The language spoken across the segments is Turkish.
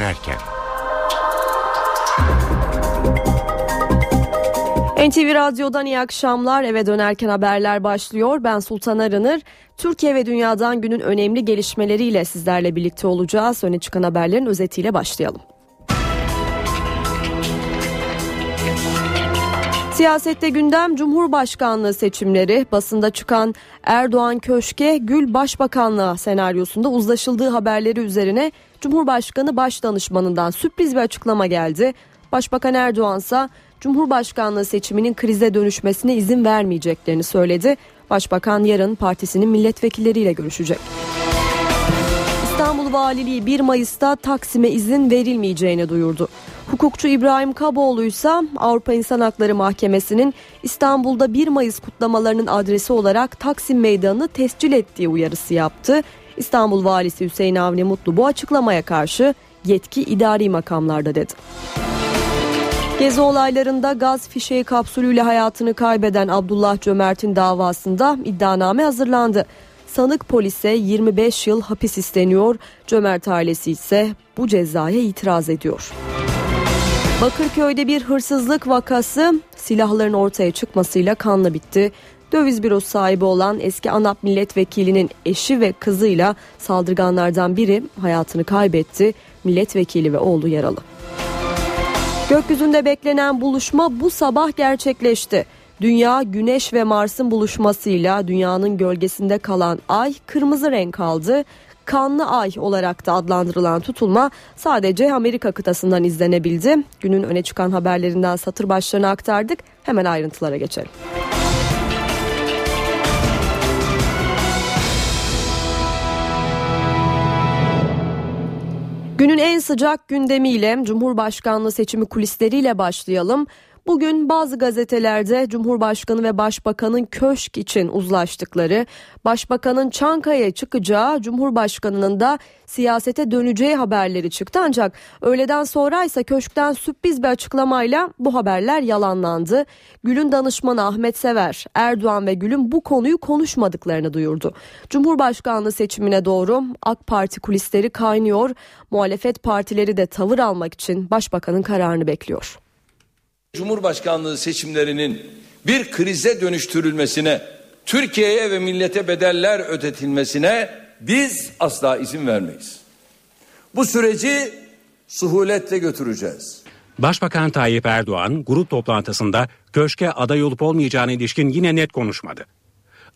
dönerken. NTV Radyo'dan iyi akşamlar. Eve dönerken haberler başlıyor. Ben Sultan Arınır. Türkiye ve dünyadan günün önemli gelişmeleriyle sizlerle birlikte olacağız. Öne çıkan haberlerin özetiyle başlayalım. Siyasette gündem Cumhurbaşkanlığı seçimleri basında çıkan Erdoğan Köşke Gül Başbakanlığı senaryosunda uzlaşıldığı haberleri üzerine Cumhurbaşkanı Başdanışmanından sürpriz bir açıklama geldi. Başbakan Erdoğan ise Cumhurbaşkanlığı seçiminin krize dönüşmesine izin vermeyeceklerini söyledi. Başbakan yarın partisinin milletvekilleriyle görüşecek. İstanbul Valiliği 1 Mayıs'ta Taksim'e izin verilmeyeceğini duyurdu. Hukukçu İbrahim Kaboğlu ise Avrupa İnsan Hakları Mahkemesi'nin İstanbul'da 1 Mayıs kutlamalarının adresi olarak Taksim Meydanı'nı tescil ettiği uyarısı yaptı. İstanbul Valisi Hüseyin Avni Mutlu bu açıklamaya karşı yetki idari makamlarda dedi. Gezi olaylarında gaz fişeği kapsülüyle hayatını kaybeden Abdullah Cömert'in davasında iddianame hazırlandı. Sanık polise 25 yıl hapis isteniyor. Cömert ailesi ise bu cezaya itiraz ediyor. Bakırköy'de bir hırsızlık vakası silahların ortaya çıkmasıyla kanla bitti. Döviz bürosu sahibi olan eski ANAP milletvekilinin eşi ve kızıyla saldırganlardan biri hayatını kaybetti. Milletvekili ve oğlu yaralı. Gökyüzünde beklenen buluşma bu sabah gerçekleşti. Dünya, Güneş ve Mars'ın buluşmasıyla dünyanın gölgesinde kalan ay kırmızı renk aldı. Kanlı Ay olarak da adlandırılan tutulma sadece Amerika kıtasından izlenebildi. Günün öne çıkan haberlerinden satır başlarını aktardık. Hemen ayrıntılara geçelim. Günün en sıcak gündemiyle Cumhurbaşkanlığı seçimi kulisleriyle başlayalım. Bugün bazı gazetelerde Cumhurbaşkanı ve Başbakanın köşk için uzlaştıkları, Başbakanın Çankaya'ya çıkacağı, Cumhurbaşkanının da siyasete döneceği haberleri çıktı. Ancak öğleden sonra ise köşkten sürpriz bir açıklamayla bu haberler yalanlandı. Gül'ün danışmanı Ahmet Sever, Erdoğan ve Gül'ün bu konuyu konuşmadıklarını duyurdu. Cumhurbaşkanlığı seçimine doğru AK Parti kulisleri kaynıyor. Muhalefet partileri de tavır almak için Başbakanın kararını bekliyor. Cumhurbaşkanlığı seçimlerinin bir krize dönüştürülmesine, Türkiye'ye ve millete bedeller ödetilmesine biz asla izin vermeyiz. Bu süreci suhuletle götüreceğiz. Başbakan Tayyip Erdoğan grup toplantısında köşke aday olup olmayacağına ilişkin yine net konuşmadı.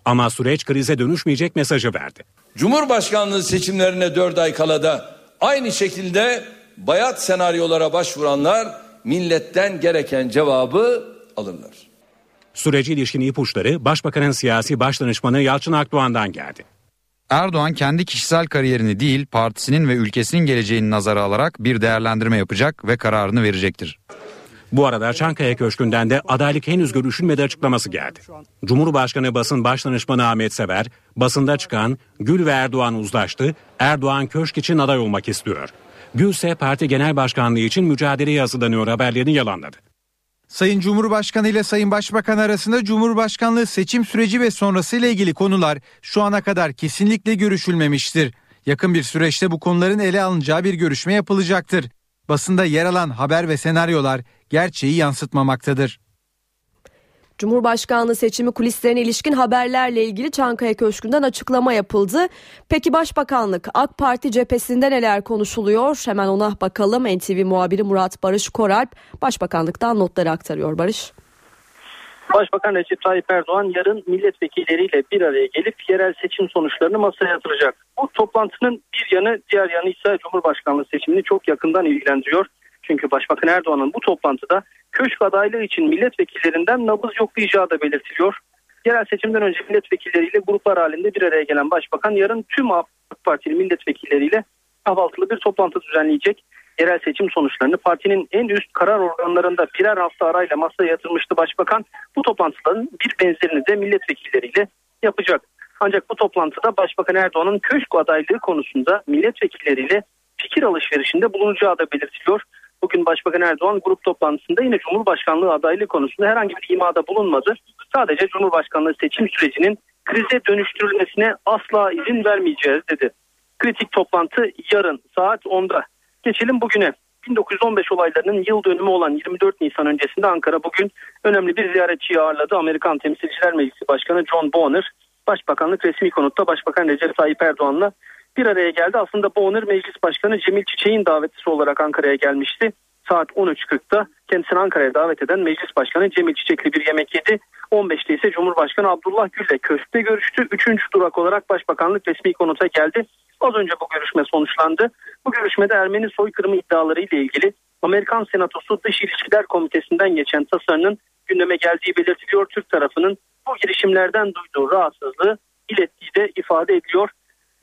Ama süreç krize dönüşmeyecek mesajı verdi. Cumhurbaşkanlığı seçimlerine dört ay kala da aynı şekilde bayat senaryolara başvuranlar milletten gereken cevabı alırlar. Süreci ilişkin ipuçları Başbakanın siyasi başdanışmanı Yalçın Akdoğan'dan geldi. Erdoğan kendi kişisel kariyerini değil partisinin ve ülkesinin geleceğini nazara alarak bir değerlendirme yapacak ve kararını verecektir. Bu arada Çankaya Köşkü'nden de adaylık henüz görüşülmedi açıklaması geldi. Cumhurbaşkanı basın başdanışmanı Ahmet Sever, basında çıkan Gül ve Erdoğan uzlaştı, Erdoğan köşk için aday olmak istiyor. Gülse parti genel başkanlığı için mücadeleye hazırlanıyor haberlerini yalanladı. Sayın Cumhurbaşkanı ile Sayın Başbakan arasında Cumhurbaşkanlığı seçim süreci ve sonrası ile ilgili konular şu ana kadar kesinlikle görüşülmemiştir. Yakın bir süreçte bu konuların ele alınacağı bir görüşme yapılacaktır. Basında yer alan haber ve senaryolar gerçeği yansıtmamaktadır. Cumhurbaşkanlığı seçimi kulislerine ilişkin haberlerle ilgili Çankaya Köşkü'nden açıklama yapıldı. Peki Başbakanlık AK Parti cephesinde neler konuşuluyor? Hemen ona bakalım. NTV muhabiri Murat Barış Koralp Başbakanlıktan notları aktarıyor. Barış. Başbakan Recep Tayyip Erdoğan yarın milletvekilleriyle bir araya gelip yerel seçim sonuçlarını masaya yatıracak. Bu toplantının bir yanı diğer yanı ise Cumhurbaşkanlığı seçimini çok yakından ilgilendiriyor. Çünkü Başbakan Erdoğan'ın bu toplantıda köşk adaylığı için milletvekillerinden nabız yoklayacağı da belirtiliyor. Yerel seçimden önce milletvekilleriyle gruplar halinde bir araya gelen başbakan yarın tüm AK Partili milletvekilleriyle kahvaltılı bir toplantı düzenleyecek. Yerel seçim sonuçlarını partinin en üst karar organlarında birer hafta arayla masaya yatırmıştı başbakan. Bu toplantıların bir benzerini de milletvekilleriyle yapacak. Ancak bu toplantıda Başbakan Erdoğan'ın köşk adaylığı konusunda milletvekilleriyle fikir alışverişinde bulunacağı da belirtiliyor. Bugün Başbakan Erdoğan grup toplantısında yine Cumhurbaşkanlığı adaylığı konusunda herhangi bir imada bulunmadı. Sadece Cumhurbaşkanlığı seçim sürecinin krize dönüştürülmesine asla izin vermeyeceğiz dedi. Kritik toplantı yarın saat 10'da. Geçelim bugüne. 1915 olaylarının yıl dönümü olan 24 Nisan öncesinde Ankara bugün önemli bir ziyaretçiyi ağırladı. Amerikan Temsilciler Meclisi Başkanı John Boehner, Başbakanlık resmi konutta Başbakan Recep Tayyip Erdoğan'la bir araya geldi. Aslında Boehner Meclis Başkanı Cemil Çiçek'in davetlisi olarak Ankara'ya gelmişti. Saat 13.40'da kendisini Ankara'ya davet eden Meclis Başkanı Cemil Çiçek'li bir yemek yedi. 15'te ise Cumhurbaşkanı Abdullah Gül'le köşkte görüştü. Üçüncü durak olarak Başbakanlık resmi konuta geldi. Az önce bu görüşme sonuçlandı. Bu görüşmede Ermeni soykırımı iddiaları ile ilgili Amerikan Senatosu Dış İlişkiler Komitesi'nden geçen tasarının gündeme geldiği belirtiliyor. Türk tarafının bu girişimlerden duyduğu rahatsızlığı ilettiği de ifade ediliyor.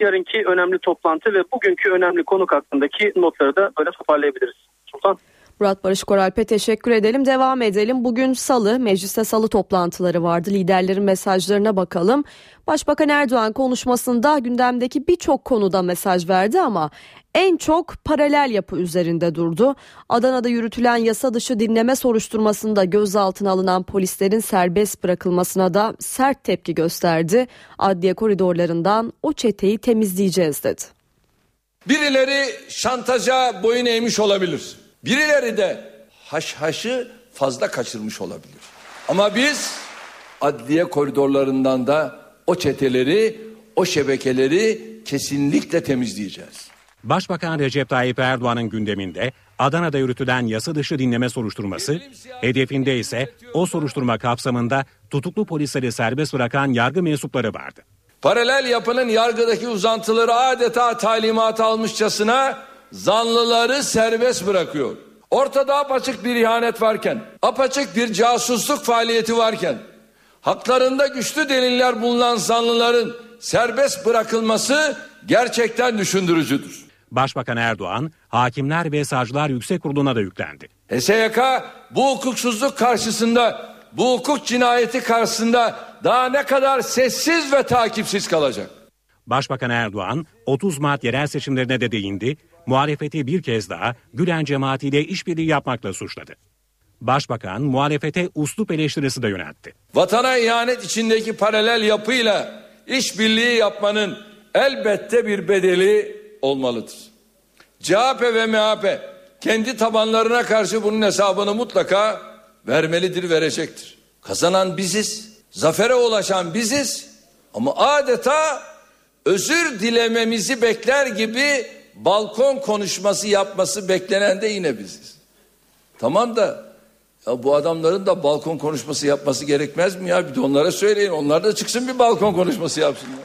Yarınki önemli toplantı ve bugünkü önemli konuk hakkındaki notları da böyle toparlayabiliriz. Sultan. Murat Barış Koralp'e teşekkür edelim. Devam edelim. Bugün salı, mecliste salı toplantıları vardı. Liderlerin mesajlarına bakalım. Başbakan Erdoğan konuşmasında gündemdeki birçok konuda mesaj verdi ama en çok paralel yapı üzerinde durdu. Adana'da yürütülen yasa dışı dinleme soruşturmasında gözaltına alınan polislerin serbest bırakılmasına da sert tepki gösterdi. Adliye koridorlarından o çeteyi temizleyeceğiz dedi. Birileri şantaja boyun eğmiş olabilir. Birileri de haşhaşı fazla kaçırmış olabilir. Ama biz adliye koridorlarından da o çeteleri, o şebekeleri kesinlikle temizleyeceğiz. Başbakan Recep Tayyip Erdoğan'ın gündeminde Adana'da yürütülen yasa dışı dinleme soruşturması, hedefinde ise o soruşturma kapsamında tutuklu polisleri serbest bırakan yargı mensupları vardı. Paralel yapının yargıdaki uzantıları adeta talimat almışçasına zanlıları serbest bırakıyor. Ortada apaçık bir ihanet varken, apaçık bir casusluk faaliyeti varken, haklarında güçlü deliller bulunan zanlıların serbest bırakılması gerçekten düşündürücüdür. Başbakan Erdoğan, Hakimler ve Savcılar Yüksek Kurulu'na da yüklendi. HSYK bu hukuksuzluk karşısında, bu hukuk cinayeti karşısında daha ne kadar sessiz ve takipsiz kalacak? Başbakan Erdoğan 30 Mart yerel seçimlerine de değindi, muhalefeti bir kez daha Gülen cemaatiyle işbirliği yapmakla suçladı. Başbakan muhalefete uslup eleştirisi de yöneltti. Vatana ihanet içindeki paralel yapıyla işbirliği yapmanın elbette bir bedeli olmalıdır. CHP ve MHP kendi tabanlarına karşı bunun hesabını mutlaka vermelidir, verecektir. Kazanan biziz, zafere ulaşan biziz ama adeta özür dilememizi bekler gibi balkon konuşması yapması beklenen de yine biziz. Tamam da ya bu adamların da balkon konuşması yapması gerekmez mi ya? Bir de onlara söyleyin. Onlar da çıksın bir balkon konuşması yapsınlar.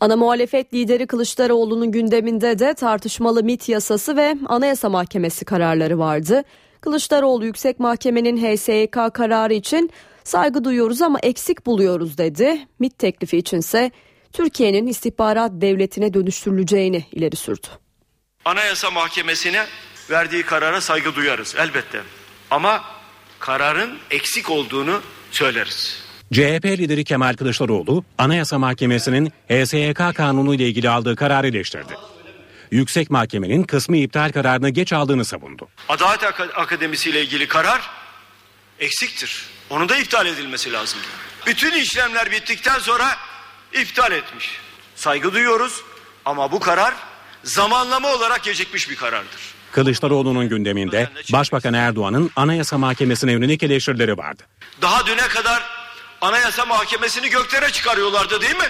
Ana muhalefet lideri Kılıçdaroğlu'nun gündeminde de tartışmalı MIT yasası ve Anayasa Mahkemesi kararları vardı. Kılıçdaroğlu Yüksek Mahkemenin HSYK kararı için saygı duyuyoruz ama eksik buluyoruz dedi. MIT teklifi içinse Türkiye'nin istihbarat devletine dönüştürüleceğini ileri sürdü. Anayasa Mahkemesi'ne verdiği karara saygı duyarız elbette. Ama kararın eksik olduğunu söyleriz. CHP lideri Kemal Kılıçdaroğlu, Anayasa Mahkemesi'nin HSYK kanunu ile ilgili aldığı kararı eleştirdi. Yüksek Mahkemenin kısmi iptal kararını geç aldığını savundu. Adalet Akademisi ile ilgili karar eksiktir. Onu da iptal edilmesi lazım. Bütün işlemler bittikten sonra iptal etmiş. Saygı duyuyoruz ama bu karar zamanlama olarak gecikmiş bir karardır. Kılıçdaroğlu'nun gündeminde Başbakan Erdoğan'ın Anayasa Mahkemesi'ne yönelik eleştirileri vardı. Daha düne kadar Anayasa Mahkemesi'ni göklere çıkarıyorlardı değil mi?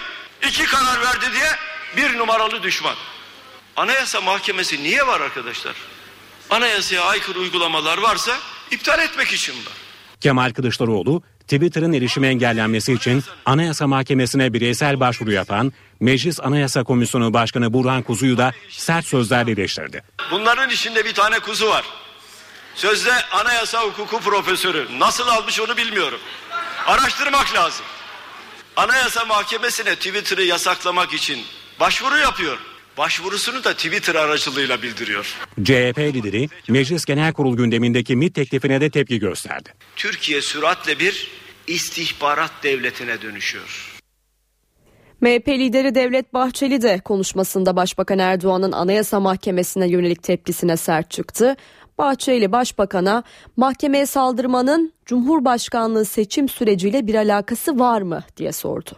İki karar verdi diye bir numaralı düşman. Anayasa Mahkemesi niye var arkadaşlar? Anayasaya aykırı uygulamalar varsa iptal etmek için var. Kemal Kılıçdaroğlu Twitter'ın erişimi engellenmesi için Anayasa Mahkemesi'ne bireysel başvuru yapan Meclis Anayasa Komisyonu Başkanı Burhan Kuzu'yu da sert sözlerle eleştirdi. Bunların içinde bir tane kuzu var. Sözde anayasa hukuku profesörü. Nasıl almış onu bilmiyorum. Araştırmak lazım. Anayasa Mahkemesi'ne Twitter'ı yasaklamak için başvuru yapıyor. Başvurusunu da Twitter aracılığıyla bildiriyor. CHP lideri Meclis Genel Kurul gündemindeki MİT teklifine de tepki gösterdi. Türkiye süratle bir istihbarat devletine dönüşüyor. MHP lideri Devlet Bahçeli de konuşmasında Başbakan Erdoğan'ın Anayasa Mahkemesi'ne yönelik tepkisine sert çıktı. Bahçeli Başbakan'a mahkemeye saldırmanın Cumhurbaşkanlığı seçim süreciyle bir alakası var mı diye sordu.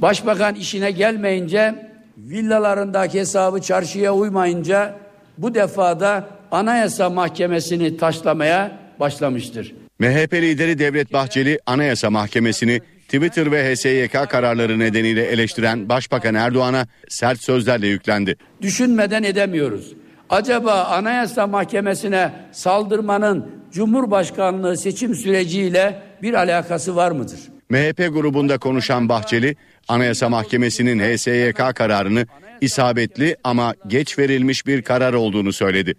Başbakan işine gelmeyince villalarındaki hesabı çarşıya uymayınca bu defada Anayasa Mahkemesi'ni taşlamaya başlamıştır. MHP lideri Devlet Bahçeli Anayasa Mahkemesi'ni Twitter ve HSYK kararları nedeniyle eleştiren Başbakan Erdoğan'a sert sözlerle yüklendi. Düşünmeden edemiyoruz. Acaba Anayasa Mahkemesi'ne saldırmanın Cumhurbaşkanlığı seçim süreciyle bir alakası var mıdır? MHP grubunda konuşan Bahçeli, Anayasa Mahkemesi'nin HSYK kararını isabetli ama geç verilmiş bir karar olduğunu söyledi.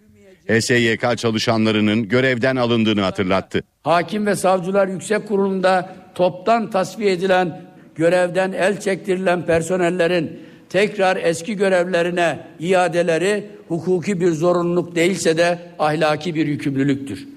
HSYK çalışanlarının görevden alındığını hatırlattı. Hakim ve Savcılar Yüksek Kurulu'nda toptan tasfiye edilen, görevden el çektirilen personellerin tekrar eski görevlerine iadeleri hukuki bir zorunluluk değilse de ahlaki bir yükümlülüktür.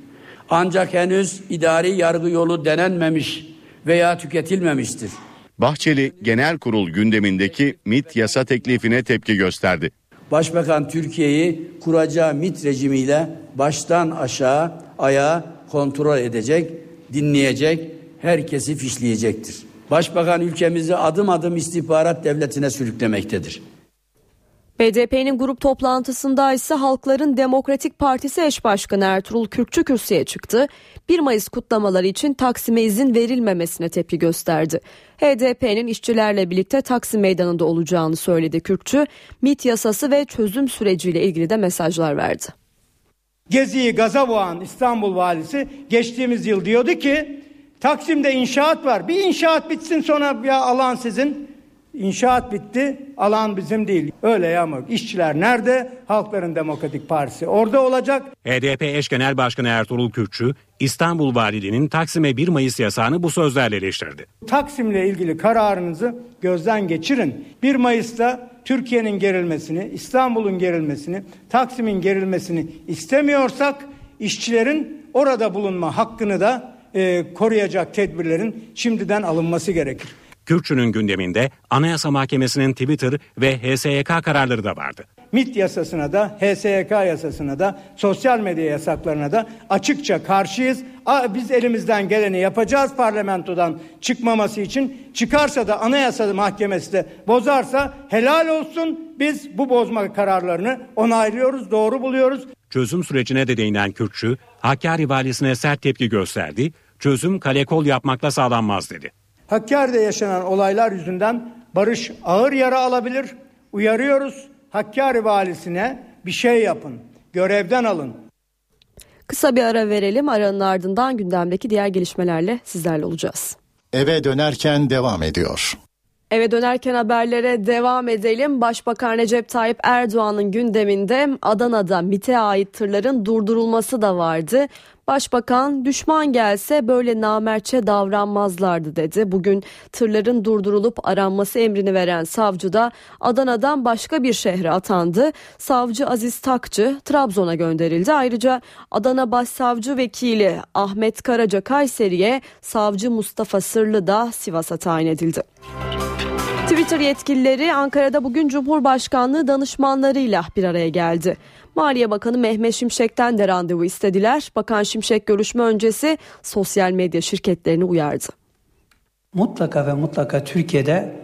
Ancak henüz idari yargı yolu denenmemiş veya tüketilmemiştir. Bahçeli genel kurul gündemindeki MIT yasa teklifine tepki gösterdi. Başbakan Türkiye'yi kuracağı MIT rejimiyle baştan aşağı ayağa kontrol edecek, dinleyecek, herkesi fişleyecektir. Başbakan ülkemizi adım adım istihbarat devletine sürüklemektedir. BDP'nin grup toplantısında ise Halkların Demokratik Partisi eş başkanı Ertuğrul Kürkçü kürsüye çıktı. 1 Mayıs kutlamaları için Taksim'e izin verilmemesine tepki gösterdi. HDP'nin işçilerle birlikte Taksim Meydanı'nda olacağını söyledi Kürkçü. MIT yasası ve çözüm süreciyle ilgili de mesajlar verdi. Gezi'yi gaza boğan İstanbul valisi geçtiğimiz yıl diyordu ki Taksim'de inşaat var. Bir inşaat bitsin sonra ya alan sizin. İnşaat bitti, alan bizim değil. Öyle ya ama işçiler nerede? Halkların Demokratik Partisi orada olacak. HDP eş genel başkanı Ertuğrul Kürkçü, İstanbul Valiliğinin Taksim'e 1 Mayıs yasağını bu sözlerle eleştirdi. Taksim'le ilgili kararınızı gözden geçirin. 1 Mayıs'ta Türkiye'nin gerilmesini, İstanbul'un gerilmesini, Taksim'in gerilmesini istemiyorsak işçilerin orada bulunma hakkını da e, koruyacak tedbirlerin şimdiden alınması gerekir. Kürkçü'nün gündeminde Anayasa Mahkemesi'nin Twitter ve HSYK kararları da vardı. MIT yasasına da, HSYK yasasına da, sosyal medya yasaklarına da açıkça karşıyız. Biz elimizden geleni yapacağız parlamentodan çıkmaması için. Çıkarsa da Anayasa Mahkemesi de bozarsa helal olsun. Biz bu bozma kararlarını onaylıyoruz, doğru buluyoruz. Çözüm sürecine de değinen Kürkçü, Hakkari valisine sert tepki gösterdi. Çözüm kale kol yapmakla sağlanmaz dedi. Hakkari'de yaşanan olaylar yüzünden Barış ağır yara alabilir. Uyarıyoruz. Hakkari valisine bir şey yapın. Görevden alın. Kısa bir ara verelim. Aranın ardından gündemdeki diğer gelişmelerle sizlerle olacağız. Eve dönerken devam ediyor. Eve dönerken haberlere devam edelim. Başbakan Recep Tayyip Erdoğan'ın gündeminde Adana'da MIT'e ait tırların durdurulması da vardı. Başbakan düşman gelse böyle namertçe davranmazlardı dedi. Bugün tırların durdurulup aranması emrini veren savcı da Adana'dan başka bir şehre atandı. Savcı Aziz Takçı Trabzon'a gönderildi. Ayrıca Adana Başsavcı Vekili Ahmet Karaca Kayseri'ye savcı Mustafa Sırlı da Sivas'a tayin edildi. Twitter yetkilileri Ankara'da bugün Cumhurbaşkanlığı danışmanlarıyla bir araya geldi. Maliye Bakanı Mehmet Şimşek'ten de randevu istediler. Bakan Şimşek görüşme öncesi sosyal medya şirketlerini uyardı. Mutlaka ve mutlaka Türkiye'de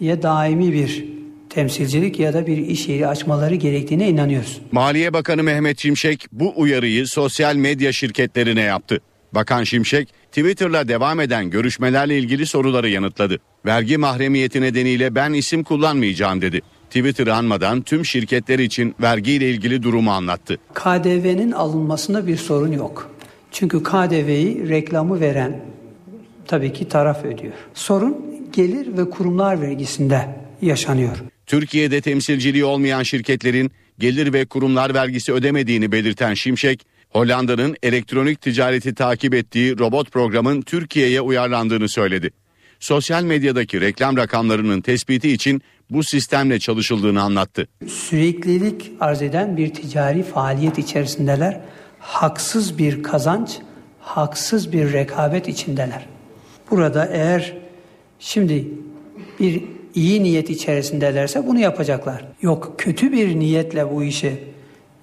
ya daimi bir temsilcilik ya da bir iş yeri açmaları gerektiğine inanıyoruz. Maliye Bakanı Mehmet Şimşek bu uyarıyı sosyal medya şirketlerine yaptı. Bakan Şimşek Twitter'la devam eden görüşmelerle ilgili soruları yanıtladı. Vergi mahremiyeti nedeniyle ben isim kullanmayacağım dedi. Twitter anmadan tüm şirketler için vergiyle ilgili durumu anlattı. KDV'nin alınmasında bir sorun yok. Çünkü KDV'yi reklamı veren tabii ki taraf ödüyor. Sorun gelir ve kurumlar vergisinde yaşanıyor. Türkiye'de temsilciliği olmayan şirketlerin gelir ve kurumlar vergisi ödemediğini belirten Şimşek, Hollanda'nın elektronik ticareti takip ettiği robot programın Türkiye'ye uyarlandığını söyledi. Sosyal medyadaki reklam rakamlarının tespiti için bu sistemle çalışıldığını anlattı. Süreklilik arz eden bir ticari faaliyet içerisindeler. Haksız bir kazanç, haksız bir rekabet içindeler. Burada eğer şimdi bir iyi niyet içerisindelerse bunu yapacaklar. Yok kötü bir niyetle bu işi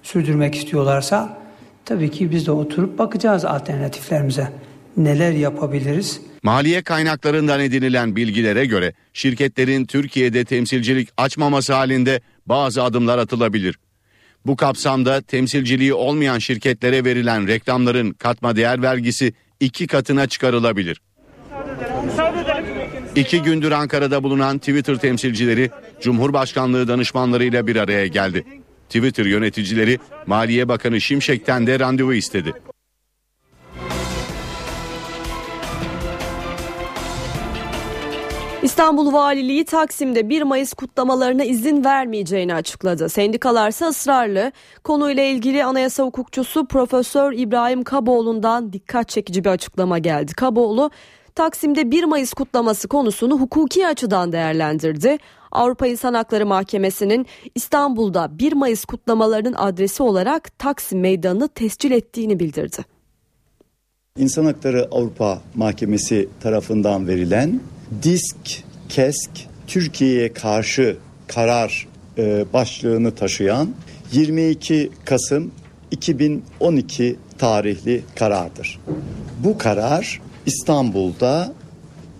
sürdürmek istiyorlarsa tabii ki biz de oturup bakacağız alternatiflerimize. Neler yapabiliriz? Maliye kaynaklarından edinilen bilgilere göre şirketlerin Türkiye'de temsilcilik açmaması halinde bazı adımlar atılabilir. Bu kapsamda temsilciliği olmayan şirketlere verilen reklamların katma değer vergisi iki katına çıkarılabilir. İki gündür Ankara'da bulunan Twitter temsilcileri Cumhurbaşkanlığı danışmanlarıyla bir araya geldi. Twitter yöneticileri Maliye Bakanı Şimşek'ten de randevu istedi. İstanbul Valiliği Taksim'de 1 Mayıs kutlamalarına izin vermeyeceğini açıkladı. Sendikalarsa ısrarlı. Konuyla ilgili anayasa hukukçusu Profesör İbrahim Kaboğlu'ndan dikkat çekici bir açıklama geldi. Kaboğlu, Taksim'de 1 Mayıs kutlaması konusunu hukuki açıdan değerlendirdi. Avrupa İnsan Hakları Mahkemesi'nin İstanbul'da 1 Mayıs kutlamalarının adresi olarak Taksim Meydanı'nı tescil ettiğini bildirdi. İnsan Hakları Avrupa Mahkemesi tarafından verilen disk kesk Türkiye'ye karşı karar e, başlığını taşıyan 22 Kasım 2012 tarihli karardır. Bu karar İstanbul'da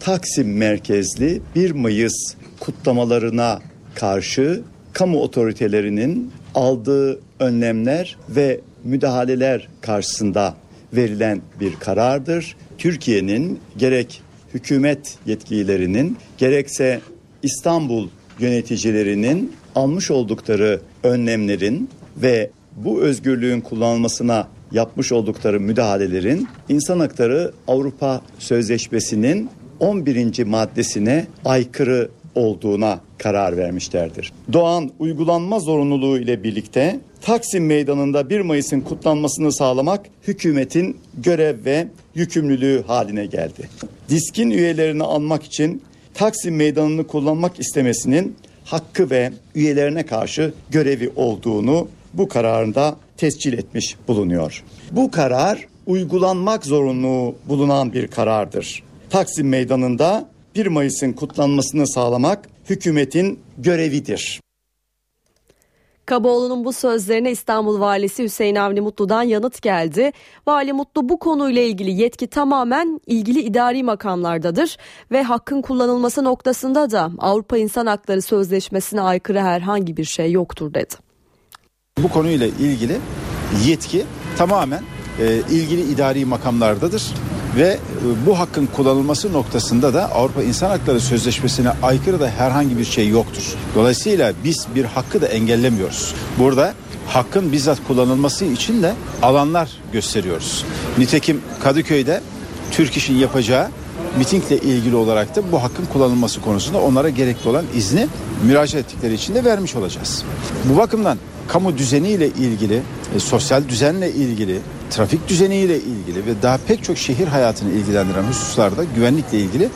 Taksim merkezli 1 Mayıs kutlamalarına karşı kamu otoritelerinin aldığı önlemler ve müdahaleler karşısında verilen bir karardır. Türkiye'nin gerek hükümet yetkililerinin gerekse İstanbul yöneticilerinin almış oldukları önlemlerin ve bu özgürlüğün kullanılmasına yapmış oldukları müdahalelerin İnsan Hakları Avrupa Sözleşmesi'nin 11. maddesine aykırı olduğuna karar vermişlerdir. Doğan uygulanma zorunluluğu ile birlikte Taksim Meydanı'nda 1 Mayıs'ın kutlanmasını sağlamak hükümetin görev ve yükümlülüğü haline geldi. Diskin üyelerini almak için Taksim Meydanı'nı kullanmak istemesinin hakkı ve üyelerine karşı görevi olduğunu bu kararında tescil etmiş bulunuyor. Bu karar uygulanmak zorunluluğu bulunan bir karardır. Taksim Meydanı'nda 1 Mayıs'ın kutlanmasını sağlamak hükümetin görevidir. Kaboğlu'nun bu sözlerine İstanbul Valisi Hüseyin Avni Mutlu'dan yanıt geldi. Vali Mutlu bu konuyla ilgili yetki tamamen ilgili idari makamlardadır ve hakkın kullanılması noktasında da Avrupa İnsan Hakları Sözleşmesi'ne aykırı herhangi bir şey yoktur dedi. Bu konuyla ilgili yetki tamamen e, ilgili idari makamlardadır ve e, bu hakkın kullanılması noktasında da Avrupa İnsan Hakları Sözleşmesi'ne aykırı da herhangi bir şey yoktur. Dolayısıyla biz bir hakkı da engellemiyoruz. Burada hakkın bizzat kullanılması için de alanlar gösteriyoruz. Nitekim Kadıköy'de Türk İş'in yapacağı mitingle ilgili olarak da bu hakkın kullanılması konusunda onlara gerekli olan izni müracaat ettikleri için de vermiş olacağız. Bu bakımdan kamu düzeniyle ilgili, e, sosyal düzenle ilgili, trafik düzeniyle ilgili ve daha pek çok şehir hayatını ilgilendiren hususlarda güvenlikle ilgili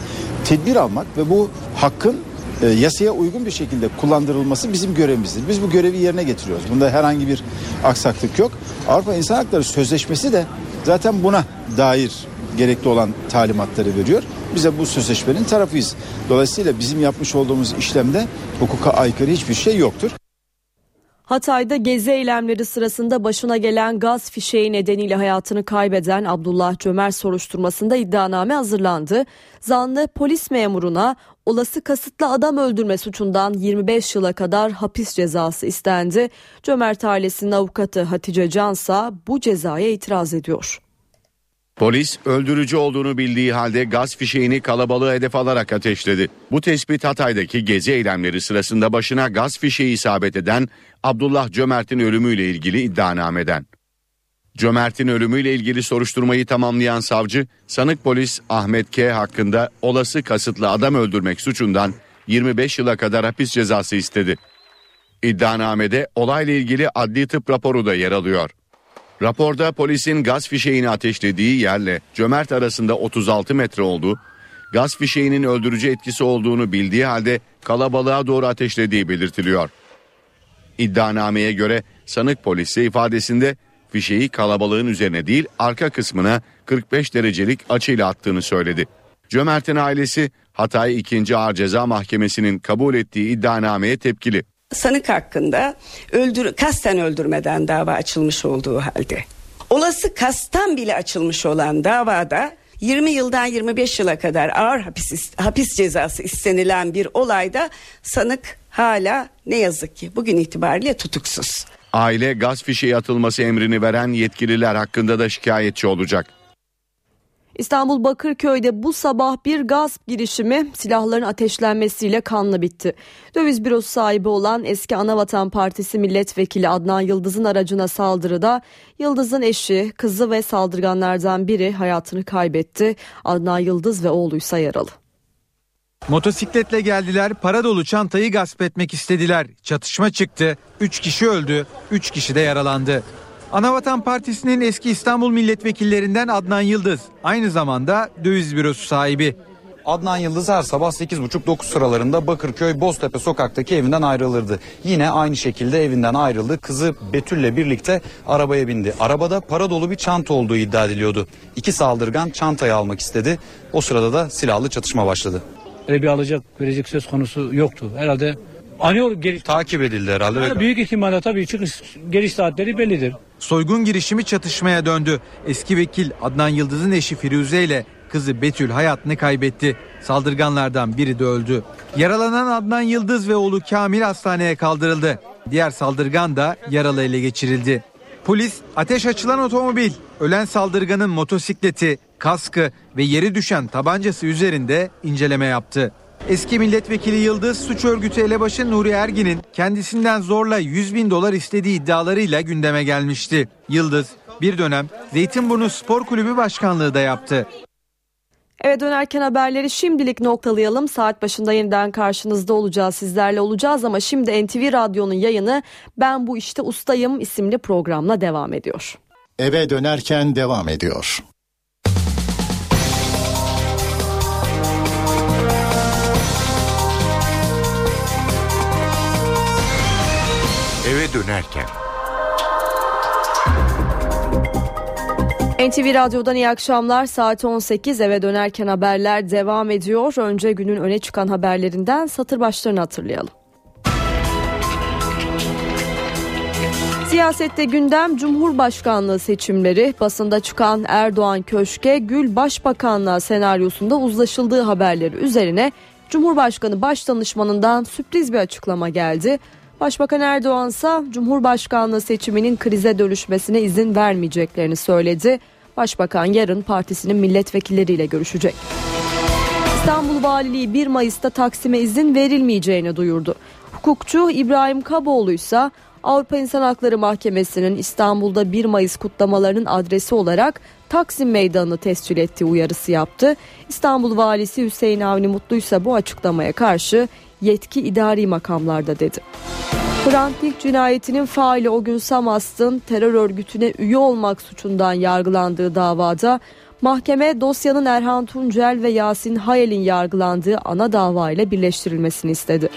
tedbir almak ve bu hakkın e, yasaya uygun bir şekilde kullandırılması bizim görevimizdir. Biz bu görevi yerine getiriyoruz. Bunda herhangi bir aksaklık yok. Avrupa İnsan Hakları Sözleşmesi de zaten buna dair gerekli olan talimatları veriyor. Bize bu sözleşmenin tarafıyız. Dolayısıyla bizim yapmış olduğumuz işlemde hukuka aykırı hiçbir şey yoktur. Hatay'da gezi eylemleri sırasında başına gelen gaz fişeği nedeniyle hayatını kaybeden Abdullah Cömert soruşturmasında iddianame hazırlandı. Zanlı polis memuruna olası kasıtlı adam öldürme suçundan 25 yıla kadar hapis cezası istendi. Cömert ailesinin avukatı Hatice Cansa bu cezaya itiraz ediyor. Polis öldürücü olduğunu bildiği halde gaz fişeğini kalabalığı hedef alarak ateşledi. Bu tespit Hatay'daki gezi eylemleri sırasında başına gaz fişeği isabet eden Abdullah Cömert'in ölümüyle ilgili iddianameden. Cömert'in ölümüyle ilgili soruşturmayı tamamlayan savcı, sanık polis Ahmet K. hakkında olası kasıtlı adam öldürmek suçundan 25 yıla kadar hapis cezası istedi. İddianamede olayla ilgili adli tıp raporu da yer alıyor. Raporda polisin gaz fişeğini ateşlediği yerle Cömert arasında 36 metre olduğu, gaz fişeğinin öldürücü etkisi olduğunu bildiği halde kalabalığa doğru ateşlediği belirtiliyor. İddianameye göre sanık polisi ifadesinde fişeği kalabalığın üzerine değil arka kısmına 45 derecelik açıyla attığını söyledi. Cömert'in ailesi Hatay 2. Ağır Ceza Mahkemesi'nin kabul ettiği iddianameye tepkili. Sanık hakkında öldür kasten öldürmeden dava açılmış olduğu halde olası kastan bile açılmış olan davada 20 yıldan 25 yıla kadar ağır hapis, hapis cezası istenilen bir olayda sanık hala ne yazık ki bugün itibariyle tutuksuz. Aile gaz fişeği atılması emrini veren yetkililer hakkında da şikayetçi olacak. İstanbul Bakırköy'de bu sabah bir gasp girişimi silahların ateşlenmesiyle kanlı bitti. Döviz bürosu sahibi olan eski Anavatan Partisi milletvekili Adnan Yıldız'ın aracına saldırıda Yıldız'ın eşi, kızı ve saldırganlardan biri hayatını kaybetti. Adnan Yıldız ve oğluysa yaralı. Motosikletle geldiler, para dolu çantayı gasp etmek istediler. Çatışma çıktı, 3 kişi öldü, 3 kişi de yaralandı. Anavatan Partisi'nin eski İstanbul milletvekillerinden Adnan Yıldız, aynı zamanda döviz bürosu sahibi. Adnan Yıldız her sabah 8.30-9 sıralarında Bakırköy Boztepe sokaktaki evinden ayrılırdı. Yine aynı şekilde evinden ayrıldı. Kızı Betül'le birlikte arabaya bindi. Arabada para dolu bir çanta olduğu iddia ediliyordu. İki saldırgan çantayı almak istedi. O sırada da silahlı çatışma başladı. Öyle bir alacak verecek söz konusu yoktu. Herhalde anıyor geliş. Takip edildi herhalde. Yani büyük ihtimalle tabii çıkış geliş saatleri bellidir. Soygun girişimi çatışmaya döndü. Eski vekil Adnan Yıldız'ın eşi Firuze ile kızı Betül hayatını kaybetti. Saldırganlardan biri de öldü. Yaralanan Adnan Yıldız ve oğlu Kamil hastaneye kaldırıldı. Diğer saldırgan da yaralı ele geçirildi. Polis ateş açılan otomobil, ölen saldırganın motosikleti, kaskı ve yeri düşen tabancası üzerinde inceleme yaptı. Eski milletvekili Yıldız suç örgütü elebaşı Nuri Ergin'in kendisinden zorla 100 bin dolar istediği iddialarıyla gündeme gelmişti. Yıldız bir dönem Zeytinburnu Spor Kulübü başkanlığı da yaptı. Eve dönerken haberleri şimdilik noktalayalım. Saat başında yeniden karşınızda olacağız, sizlerle olacağız ama şimdi NTV Radyo'nun yayını Ben Bu İşte Ustayım isimli programla devam ediyor. Eve dönerken devam ediyor. Eve dönerken. NTV Radyo'dan iyi akşamlar. Saat 18 eve dönerken haberler devam ediyor. Önce günün öne çıkan haberlerinden satır başlarını hatırlayalım. Siyasette gündem Cumhurbaşkanlığı seçimleri basında çıkan Erdoğan Köşke Gül Başbakanlığı senaryosunda uzlaşıldığı haberleri üzerine Cumhurbaşkanı Başdanışmanından sürpriz bir açıklama geldi. Başbakan Erdoğan ise Cumhurbaşkanlığı seçiminin krize dönüşmesine izin vermeyeceklerini söyledi. Başbakan yarın partisinin milletvekilleriyle görüşecek. İstanbul Valiliği 1 Mayıs'ta Taksim'e izin verilmeyeceğini duyurdu. Hukukçu İbrahim Kaboğlu ise Avrupa İnsan Hakları Mahkemesi'nin İstanbul'da 1 Mayıs kutlamalarının adresi olarak Taksim Meydanı'nı tescil ettiği uyarısı yaptı. İstanbul Valisi Hüseyin Avni Mutlu ise bu açıklamaya karşı yetki idari makamlarda dedi. Hrant cinayetinin faili o gün Samast'ın terör örgütüne üye olmak suçundan yargılandığı davada mahkeme dosyanın Erhan Tuncel ve Yasin Hayel'in yargılandığı ana dava ile birleştirilmesini istedi.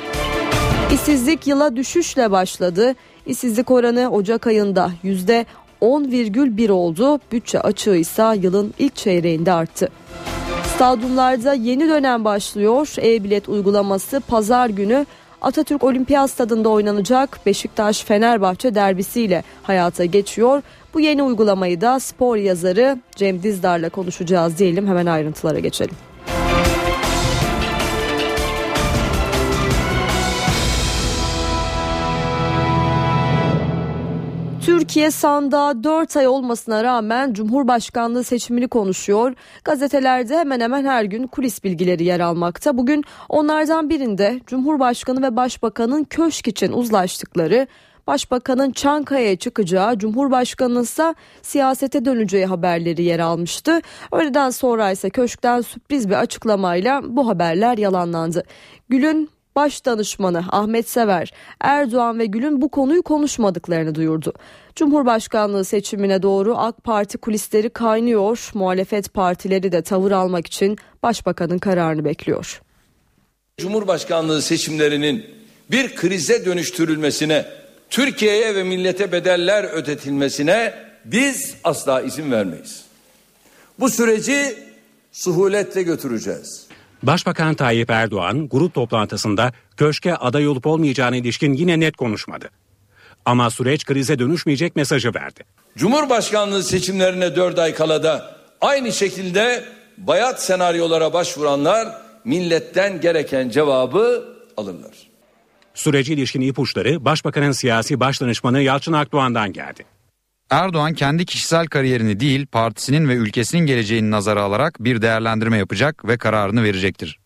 İşsizlik yıla düşüşle başladı. İşsizlik oranı Ocak ayında %10,1 oldu. Bütçe açığı ise yılın ilk çeyreğinde arttı. Stadyumlarda yeni dönem başlıyor. E-bilet uygulaması pazar günü Atatürk Olimpiyat Stadında oynanacak Beşiktaş Fenerbahçe derbisiyle hayata geçiyor. Bu yeni uygulamayı da spor yazarı Cem Dizdar'la konuşacağız diyelim. Hemen ayrıntılara geçelim. Türkiye sandığa 4 ay olmasına rağmen Cumhurbaşkanlığı seçimini konuşuyor. Gazetelerde hemen hemen her gün kulis bilgileri yer almakta. Bugün onlardan birinde Cumhurbaşkanı ve Başbakanın köşk için uzlaştıkları, Başbakanın Çankaya'ya çıkacağı, Cumhurbaşkanı ise siyasete döneceği haberleri yer almıştı. Öğleden sonra ise köşkten sürpriz bir açıklamayla bu haberler yalanlandı. Gül'ün Baş danışmanı Ahmet Sever, Erdoğan ve Gül'ün bu konuyu konuşmadıklarını duyurdu. Cumhurbaşkanlığı seçimine doğru AK Parti kulisleri kaynıyor. Muhalefet partileri de tavır almak için başbakanın kararını bekliyor. Cumhurbaşkanlığı seçimlerinin bir krize dönüştürülmesine, Türkiye'ye ve millete bedeller ödetilmesine biz asla izin vermeyiz. Bu süreci suhuletle götüreceğiz. Başbakan Tayyip Erdoğan grup toplantısında köşke aday olup olmayacağına ilişkin yine net konuşmadı. Ama süreç krize dönüşmeyecek mesajı verdi. Cumhurbaşkanlığı seçimlerine 4 ay kala da aynı şekilde bayat senaryolara başvuranlar milletten gereken cevabı alırlar. Süreci ilişkin ipuçları Başbakanın siyasi başdanışmanı Yalçın Akdoğan'dan geldi. Erdoğan kendi kişisel kariyerini değil partisinin ve ülkesinin geleceğini nazara alarak bir değerlendirme yapacak ve kararını verecektir.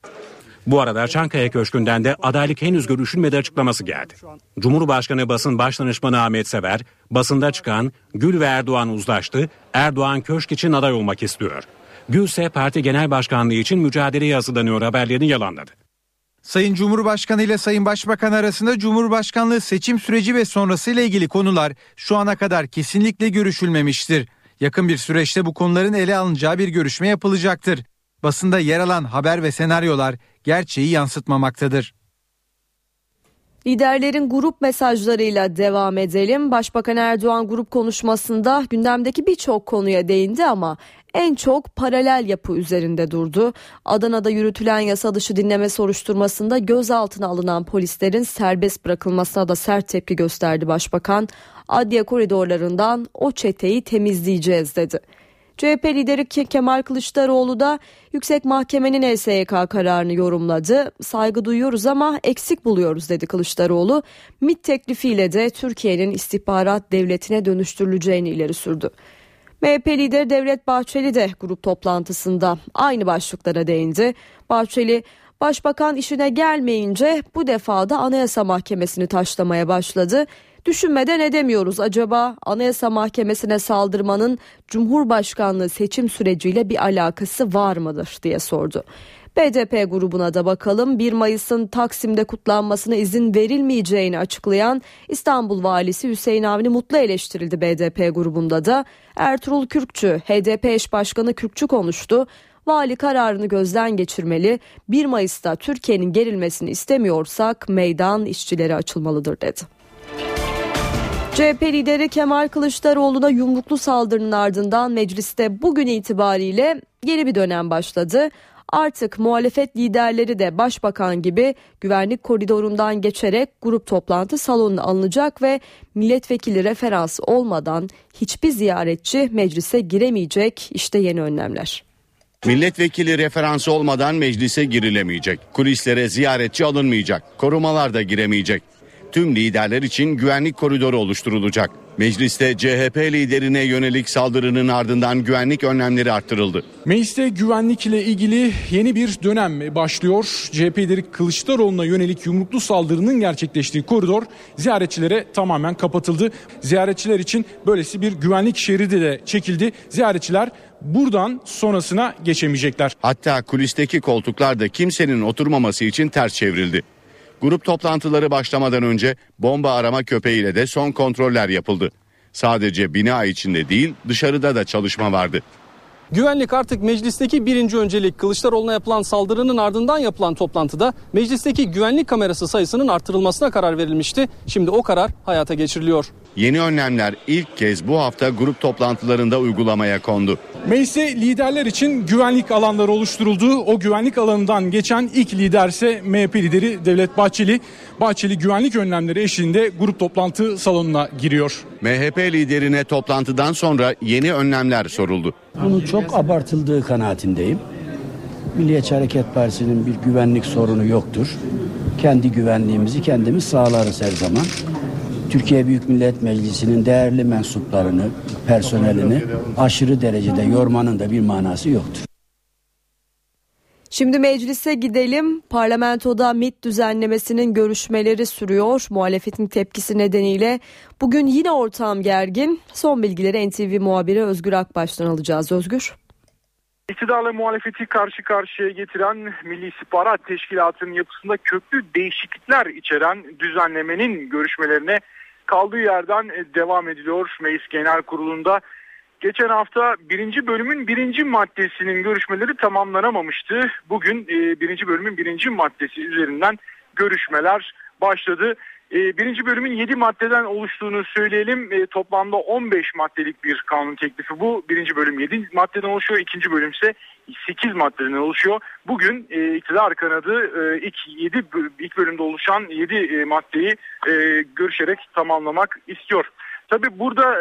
Bu arada Çankaya Köşkü'nden de adaylık henüz görüşülmedi açıklaması geldi. Cumhurbaşkanı basın başdanışmanı Ahmet Sever, basında çıkan Gül ve Erdoğan uzlaştı, Erdoğan köşk için aday olmak istiyor. Gül ise parti genel başkanlığı için mücadeleye hazırlanıyor haberlerini yalanladı. Sayın Cumhurbaşkanı ile Sayın Başbakan arasında Cumhurbaşkanlığı seçim süreci ve sonrasıyla ilgili konular şu ana kadar kesinlikle görüşülmemiştir. Yakın bir süreçte bu konuların ele alınacağı bir görüşme yapılacaktır. Basında yer alan haber ve senaryolar gerçeği yansıtmamaktadır. Liderlerin grup mesajlarıyla devam edelim. Başbakan Erdoğan grup konuşmasında gündemdeki birçok konuya değindi ama en çok paralel yapı üzerinde durdu. Adana'da yürütülen yasa dışı dinleme soruşturmasında gözaltına alınan polislerin serbest bırakılmasına da sert tepki gösterdi başbakan. Adliye koridorlarından o çeteyi temizleyeceğiz dedi. CHP lideri Kemal Kılıçdaroğlu da yüksek mahkemenin HSYK kararını yorumladı. Saygı duyuyoruz ama eksik buluyoruz dedi Kılıçdaroğlu. MİT teklifiyle de Türkiye'nin istihbarat devletine dönüştürüleceğini ileri sürdü. MHP lideri Devlet Bahçeli de grup toplantısında aynı başlıklara değindi. Bahçeli Başbakan işine gelmeyince bu defa da Anayasa Mahkemesi'ni taşlamaya başladı. Düşünmeden edemiyoruz acaba Anayasa Mahkemesi'ne saldırmanın Cumhurbaşkanlığı seçim süreciyle bir alakası var mıdır diye sordu. BDP grubuna da bakalım 1 Mayıs'ın Taksim'de kutlanmasına izin verilmeyeceğini açıklayan İstanbul Valisi Hüseyin Avni Mutlu eleştirildi BDP grubunda da. Ertuğrul Kürkçü HDP eş başkanı Kürkçü konuştu. Vali kararını gözden geçirmeli. 1 Mayıs'ta Türkiye'nin gerilmesini istemiyorsak meydan işçileri açılmalıdır dedi. CHP lideri Kemal Kılıçdaroğlu'na yumruklu saldırının ardından mecliste bugün itibariyle yeni bir dönem başladı. Artık muhalefet liderleri de başbakan gibi güvenlik koridorundan geçerek grup toplantı salonuna alınacak ve milletvekili referans olmadan hiçbir ziyaretçi meclise giremeyecek. İşte yeni önlemler. Milletvekili referansı olmadan meclise girilemeyecek. Kulislere ziyaretçi alınmayacak. Korumalar da giremeyecek tüm liderler için güvenlik koridoru oluşturulacak. Mecliste CHP liderine yönelik saldırının ardından güvenlik önlemleri arttırıldı. Mecliste güvenlik ile ilgili yeni bir dönem başlıyor. CHP lideri Kılıçdaroğlu'na yönelik yumruklu saldırının gerçekleştiği koridor ziyaretçilere tamamen kapatıldı. Ziyaretçiler için böylesi bir güvenlik şeridi de çekildi. Ziyaretçiler buradan sonrasına geçemeyecekler. Hatta kulisteki koltuklar da kimsenin oturmaması için ters çevrildi. Grup toplantıları başlamadan önce bomba arama köpeğiyle de son kontroller yapıldı. Sadece bina içinde değil dışarıda da çalışma vardı. Güvenlik artık meclisteki birinci öncelik Kılıçdaroğlu'na yapılan saldırının ardından yapılan toplantıda meclisteki güvenlik kamerası sayısının artırılmasına karar verilmişti. Şimdi o karar hayata geçiriliyor. Yeni önlemler ilk kez bu hafta grup toplantılarında uygulamaya kondu. Mecliste liderler için güvenlik alanları oluşturuldu. O güvenlik alanından geçen ilk lider ise MHP lideri Devlet Bahçeli. Bahçeli güvenlik önlemleri eşliğinde grup toplantı salonuna giriyor. MHP liderine toplantıdan sonra yeni önlemler soruldu. Bunun çok abartıldığı kanaatindeyim. Milliyetçi Hareket Partisi'nin bir güvenlik sorunu yoktur. Kendi güvenliğimizi kendimiz sağlarız her zaman. Türkiye Büyük Millet Meclisi'nin değerli mensuplarını, personelini aşırı derecede yormanın da bir manası yoktur. Şimdi meclise gidelim. Parlamentoda MIT düzenlemesinin görüşmeleri sürüyor. Muhalefetin tepkisi nedeniyle bugün yine ortam gergin. Son bilgileri NTV muhabiri Özgür Akbaş'tan alacağız. Özgür. İktidarla muhalefeti karşı karşıya getiren Milli İstihbarat Teşkilatı'nın yapısında köklü değişiklikler içeren düzenlemenin görüşmelerine kaldığı yerden devam ediliyor Meclis Genel Kurulu'nda. Geçen hafta birinci bölümün birinci maddesinin görüşmeleri tamamlanamamıştı. Bugün e, birinci bölümün birinci maddesi üzerinden görüşmeler başladı. E, birinci bölümün 7 maddeden oluştuğunu söyleyelim. E, toplamda 15 maddelik bir kanun teklifi bu. Birinci bölüm 7 maddeden oluşuyor. ikinci bölüm ise 8 maddeden oluşuyor. Bugün e, iktidar kanadı e, ilk 7 ilk bölümde oluşan 7 e, maddeyi e, görüşerek tamamlamak istiyor. Tabi burada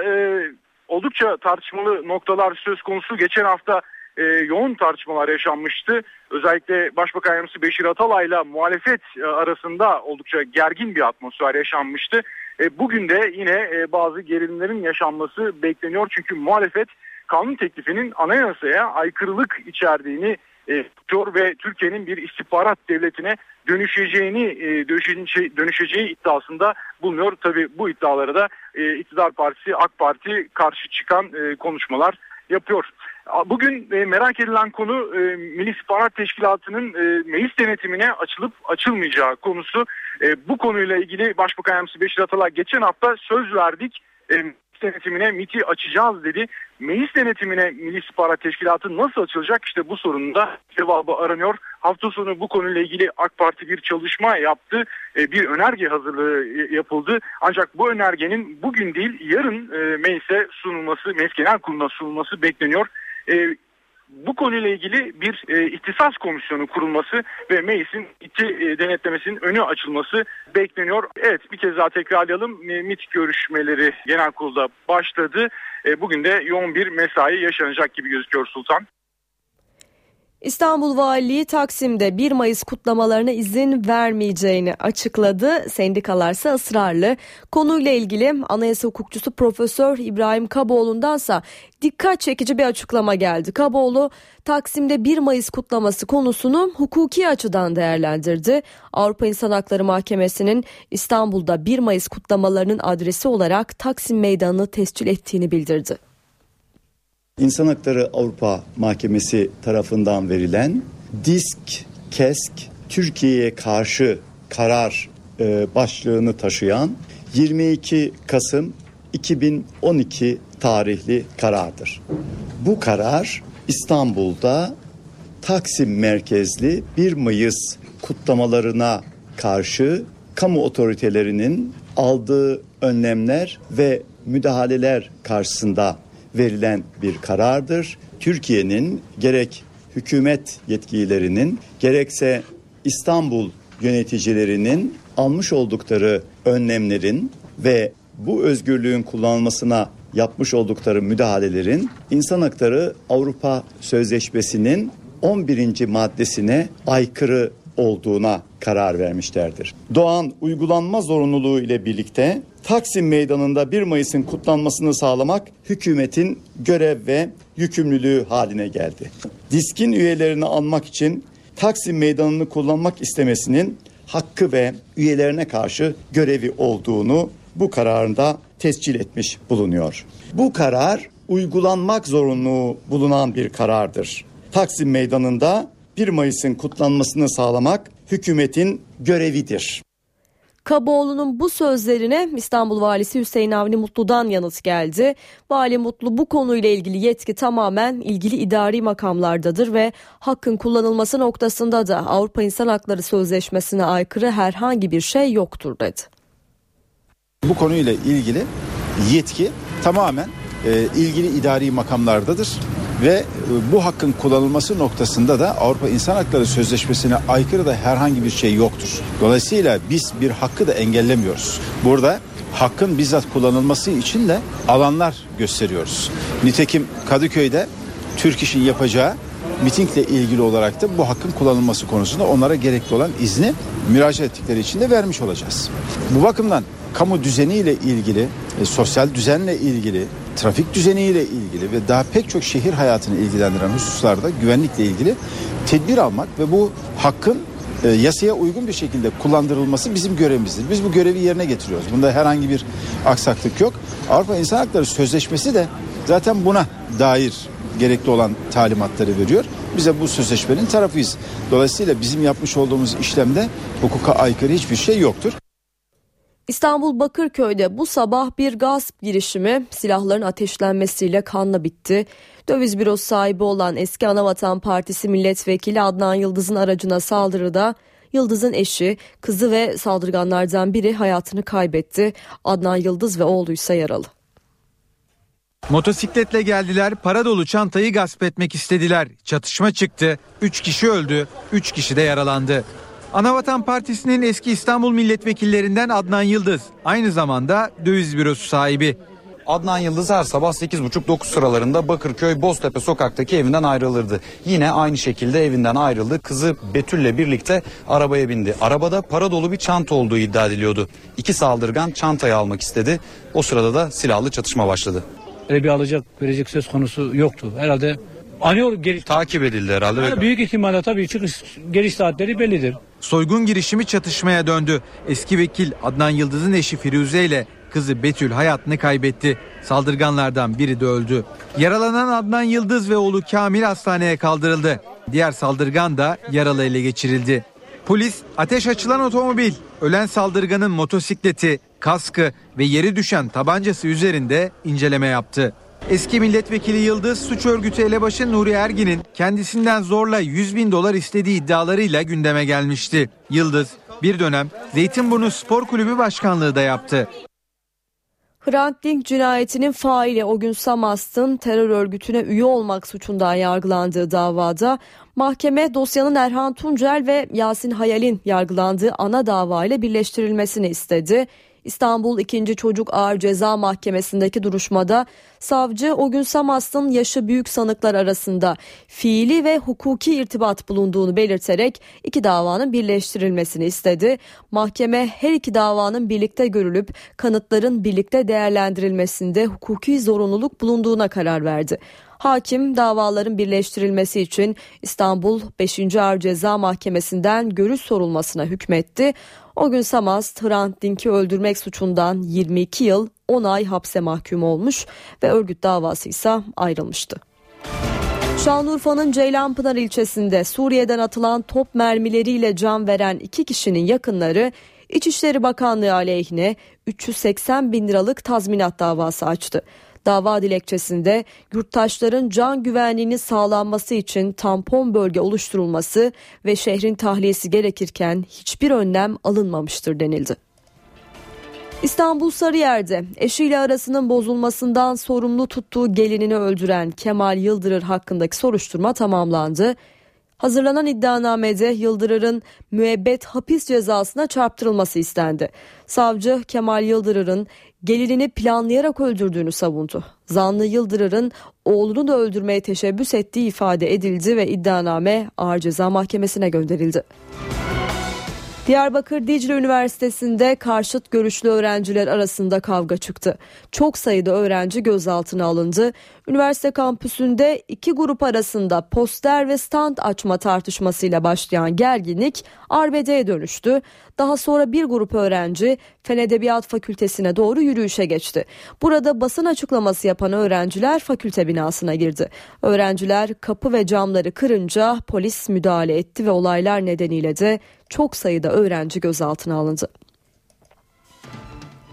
oldukça tartışmalı noktalar söz konusu. Geçen hafta e, yoğun tartışmalar yaşanmıştı. Özellikle Başbakan Yardımcısı Beşir Atalay'la muhalefet e, arasında oldukça gergin bir atmosfer yaşanmıştı. E, bugün de yine e, bazı gerilimlerin yaşanması bekleniyor. Çünkü muhalefet kanun teklifinin anayasaya aykırılık içerdiğini e, ve Türkiye'nin bir istihbarat devletine dönüşeceğini e, dönüşeceği, dönüşeceği iddiasında bulunuyor. Tabi bu iddialara da e, iktidar partisi AK Parti karşı çıkan e, konuşmalar yapıyor. Bugün e, merak edilen konu e, Milli İstihbarat Teşkilatı'nın e, meclis denetimine açılıp açılmayacağı konusu. E, bu konuyla ilgili Başbakan Yardımcısı Beşir Atalay geçen hafta söz verdik. E, denetimine MIT'i açacağız dedi. Meclis denetimine Milli İstihbarat Teşkilatı nasıl açılacak? İşte bu sorunun da cevabı aranıyor. Hafta sonu bu konuyla ilgili AK Parti bir çalışma yaptı. Bir önerge hazırlığı yapıldı. Ancak bu önergenin bugün değil yarın e, meclise sunulması, Meclis Genel Kurulu'na sunulması bekleniyor. E, bu konuyla ilgili bir e, ihtisas komisyonu kurulması ve meclisin iti e, denetlemesinin önü açılması bekleniyor. Evet bir kez daha tekrarlayalım. E, MİT görüşmeleri genel kurulda başladı. E, bugün de yoğun bir mesai yaşanacak gibi gözüküyor Sultan. İstanbul Valiliği Taksim'de 1 Mayıs kutlamalarına izin vermeyeceğini açıkladı. Sendikalarsa ısrarlı. Konuyla ilgili anayasa hukukçusu Profesör İbrahim Kaboğlu'ndansa dikkat çekici bir açıklama geldi. Kaboğlu Taksim'de 1 Mayıs kutlaması konusunu hukuki açıdan değerlendirdi. Avrupa İnsan Hakları Mahkemesi'nin İstanbul'da 1 Mayıs kutlamalarının adresi olarak Taksim Meydanı'nı tescil ettiğini bildirdi. İnsan Hakları Avrupa Mahkemesi tarafından verilen disk kesk Türkiye'ye karşı karar e, başlığını taşıyan 22 Kasım 2012 tarihli karardır. Bu karar İstanbul'da Taksim merkezli 1 Mayıs kutlamalarına karşı kamu otoritelerinin aldığı önlemler ve müdahaleler karşısında verilen bir karardır. Türkiye'nin gerek hükümet yetkililerinin gerekse İstanbul yöneticilerinin almış oldukları önlemlerin ve bu özgürlüğün kullanılmasına yapmış oldukları müdahalelerin İnsan Hakları Avrupa Sözleşmesi'nin 11. maddesine aykırı olduğuna karar vermişlerdir. Doğan uygulanma zorunluluğu ile birlikte Taksim Meydanı'nda 1 Mayıs'ın kutlanmasını sağlamak hükümetin görev ve yükümlülüğü haline geldi. Diskin üyelerini almak için Taksim Meydanı'nı kullanmak istemesinin hakkı ve üyelerine karşı görevi olduğunu bu kararında tescil etmiş bulunuyor. Bu karar uygulanmak zorunluluğu bulunan bir karardır. Taksim Meydanı'nda 1 Mayıs'ın kutlanmasını sağlamak hükümetin görevidir. Kaboğlu'nun bu sözlerine İstanbul Valisi Hüseyin Avni Mutlu'dan yanıt geldi. Vali Mutlu bu konuyla ilgili yetki tamamen ilgili idari makamlardadır ve hakkın kullanılması noktasında da Avrupa İnsan Hakları Sözleşmesi'ne aykırı herhangi bir şey yoktur dedi. Bu konuyla ilgili yetki tamamen e, ilgili idari makamlardadır ve e, bu hakkın kullanılması noktasında da Avrupa İnsan Hakları Sözleşmesi'ne aykırı da herhangi bir şey yoktur. Dolayısıyla biz bir hakkı da engellemiyoruz. Burada hakkın bizzat kullanılması için de alanlar gösteriyoruz. Nitekim Kadıköy'de Türk İş'in yapacağı mitingle ilgili olarak da bu hakkın kullanılması konusunda onlara gerekli olan izni müracaat ettikleri için de vermiş olacağız. Bu bakımdan kamu düzeniyle ilgili, e, sosyal düzenle ilgili, trafik düzeniyle ilgili ve daha pek çok şehir hayatını ilgilendiren hususlarda güvenlikle ilgili tedbir almak ve bu hakkın e, yasaya uygun bir şekilde kullandırılması bizim görevimizdir. Biz bu görevi yerine getiriyoruz. Bunda herhangi bir aksaklık yok. Avrupa İnsan Hakları Sözleşmesi de zaten buna dair gerekli olan talimatları veriyor. Bize bu sözleşmenin tarafıyız. Dolayısıyla bizim yapmış olduğumuz işlemde hukuka aykırı hiçbir şey yoktur. İstanbul Bakırköy'de bu sabah bir gasp girişimi silahların ateşlenmesiyle kanla bitti. Döviz bürosu sahibi olan eski Anavatan Partisi milletvekili Adnan Yıldız'ın aracına saldırıda Yıldız'ın eşi, kızı ve saldırganlardan biri hayatını kaybetti. Adnan Yıldız ve oğlu ise yaralı. Motosikletle geldiler, para dolu çantayı gasp etmek istediler. Çatışma çıktı, 3 kişi öldü, 3 kişi de yaralandı. Anavatan Partisi'nin eski İstanbul milletvekillerinden Adnan Yıldız aynı zamanda döviz bürosu sahibi. Adnan Yıldız her sabah 8.30-9 sıralarında Bakırköy Boztepe sokaktaki evinden ayrılırdı. Yine aynı şekilde evinden ayrıldı. Kızı Betül'le birlikte arabaya bindi. Arabada para dolu bir çanta olduğu iddia ediliyordu. İki saldırgan çantayı almak istedi. O sırada da silahlı çatışma başladı. Öyle bir alacak verecek söz konusu yoktu. Herhalde anıyor geliş. Takip edildi herhalde. Yani büyük ihtimalle tabii çıkış geliş saatleri bellidir. Soygun girişimi çatışmaya döndü. Eski vekil Adnan Yıldız'ın eşi Firuze ile kızı Betül hayatını kaybetti. Saldırganlardan biri de öldü. Yaralanan Adnan Yıldız ve oğlu Kamil hastaneye kaldırıldı. Diğer saldırgan da yaralı ele geçirildi. Polis ateş açılan otomobil, ölen saldırganın motosikleti, kaskı ve yeri düşen tabancası üzerinde inceleme yaptı. Eski milletvekili Yıldız suç örgütü elebaşı Nuri Ergin'in kendisinden zorla 100 bin dolar istediği iddialarıyla gündeme gelmişti. Yıldız bir dönem Zeytinburnu Spor Kulübü başkanlığı da yaptı. Hrant Dink cinayetinin faili o gün Samast'ın terör örgütüne üye olmak suçundan yargılandığı davada mahkeme dosyanın Erhan Tuncel ve Yasin Hayal'in yargılandığı ana dava ile birleştirilmesini istedi. İstanbul 2. Çocuk Ağır Ceza Mahkemesi'ndeki duruşmada savcı o gün Samast'ın yaşı büyük sanıklar arasında fiili ve hukuki irtibat bulunduğunu belirterek iki davanın birleştirilmesini istedi. Mahkeme her iki davanın birlikte görülüp kanıtların birlikte değerlendirilmesinde hukuki zorunluluk bulunduğuna karar verdi. Hakim davaların birleştirilmesi için İstanbul 5. Ağır Ceza Mahkemesi'nden görüş sorulmasına hükmetti. O gün Samast Hrant Dink'i öldürmek suçundan 22 yıl 10 ay hapse mahkum olmuş ve örgüt davası ise ayrılmıştı. Şanlıurfa'nın Ceylanpınar ilçesinde Suriye'den atılan top mermileriyle can veren iki kişinin yakınları İçişleri Bakanlığı aleyhine 380 bin liralık tazminat davası açtı. Dava dilekçesinde yurttaşların can güvenliğini sağlanması için tampon bölge oluşturulması ve şehrin tahliyesi gerekirken hiçbir önlem alınmamıştır denildi. İstanbul Sarıyer'de eşiyle arasının bozulmasından sorumlu tuttuğu gelinini öldüren Kemal Yıldırır hakkındaki soruşturma tamamlandı. Hazırlanan iddianamede Yıldırır'ın müebbet hapis cezasına çarptırılması istendi. Savcı Kemal Yıldırır'ın gelinini planlayarak öldürdüğünü savundu. Zanlı Yıldırır'ın oğlunu da öldürmeye teşebbüs ettiği ifade edildi ve iddianame Ağır Ceza Mahkemesi'ne gönderildi. Diyarbakır Dicle Üniversitesi'nde karşıt görüşlü öğrenciler arasında kavga çıktı. Çok sayıda öğrenci gözaltına alındı. Üniversite kampüsünde iki grup arasında poster ve stand açma tartışmasıyla başlayan gerginlik arbedeye dönüştü. Daha sonra bir grup öğrenci Fen Edebiyat Fakültesine doğru yürüyüşe geçti. Burada basın açıklaması yapan öğrenciler fakülte binasına girdi. Öğrenciler kapı ve camları kırınca polis müdahale etti ve olaylar nedeniyle de çok sayıda öğrenci gözaltına alındı.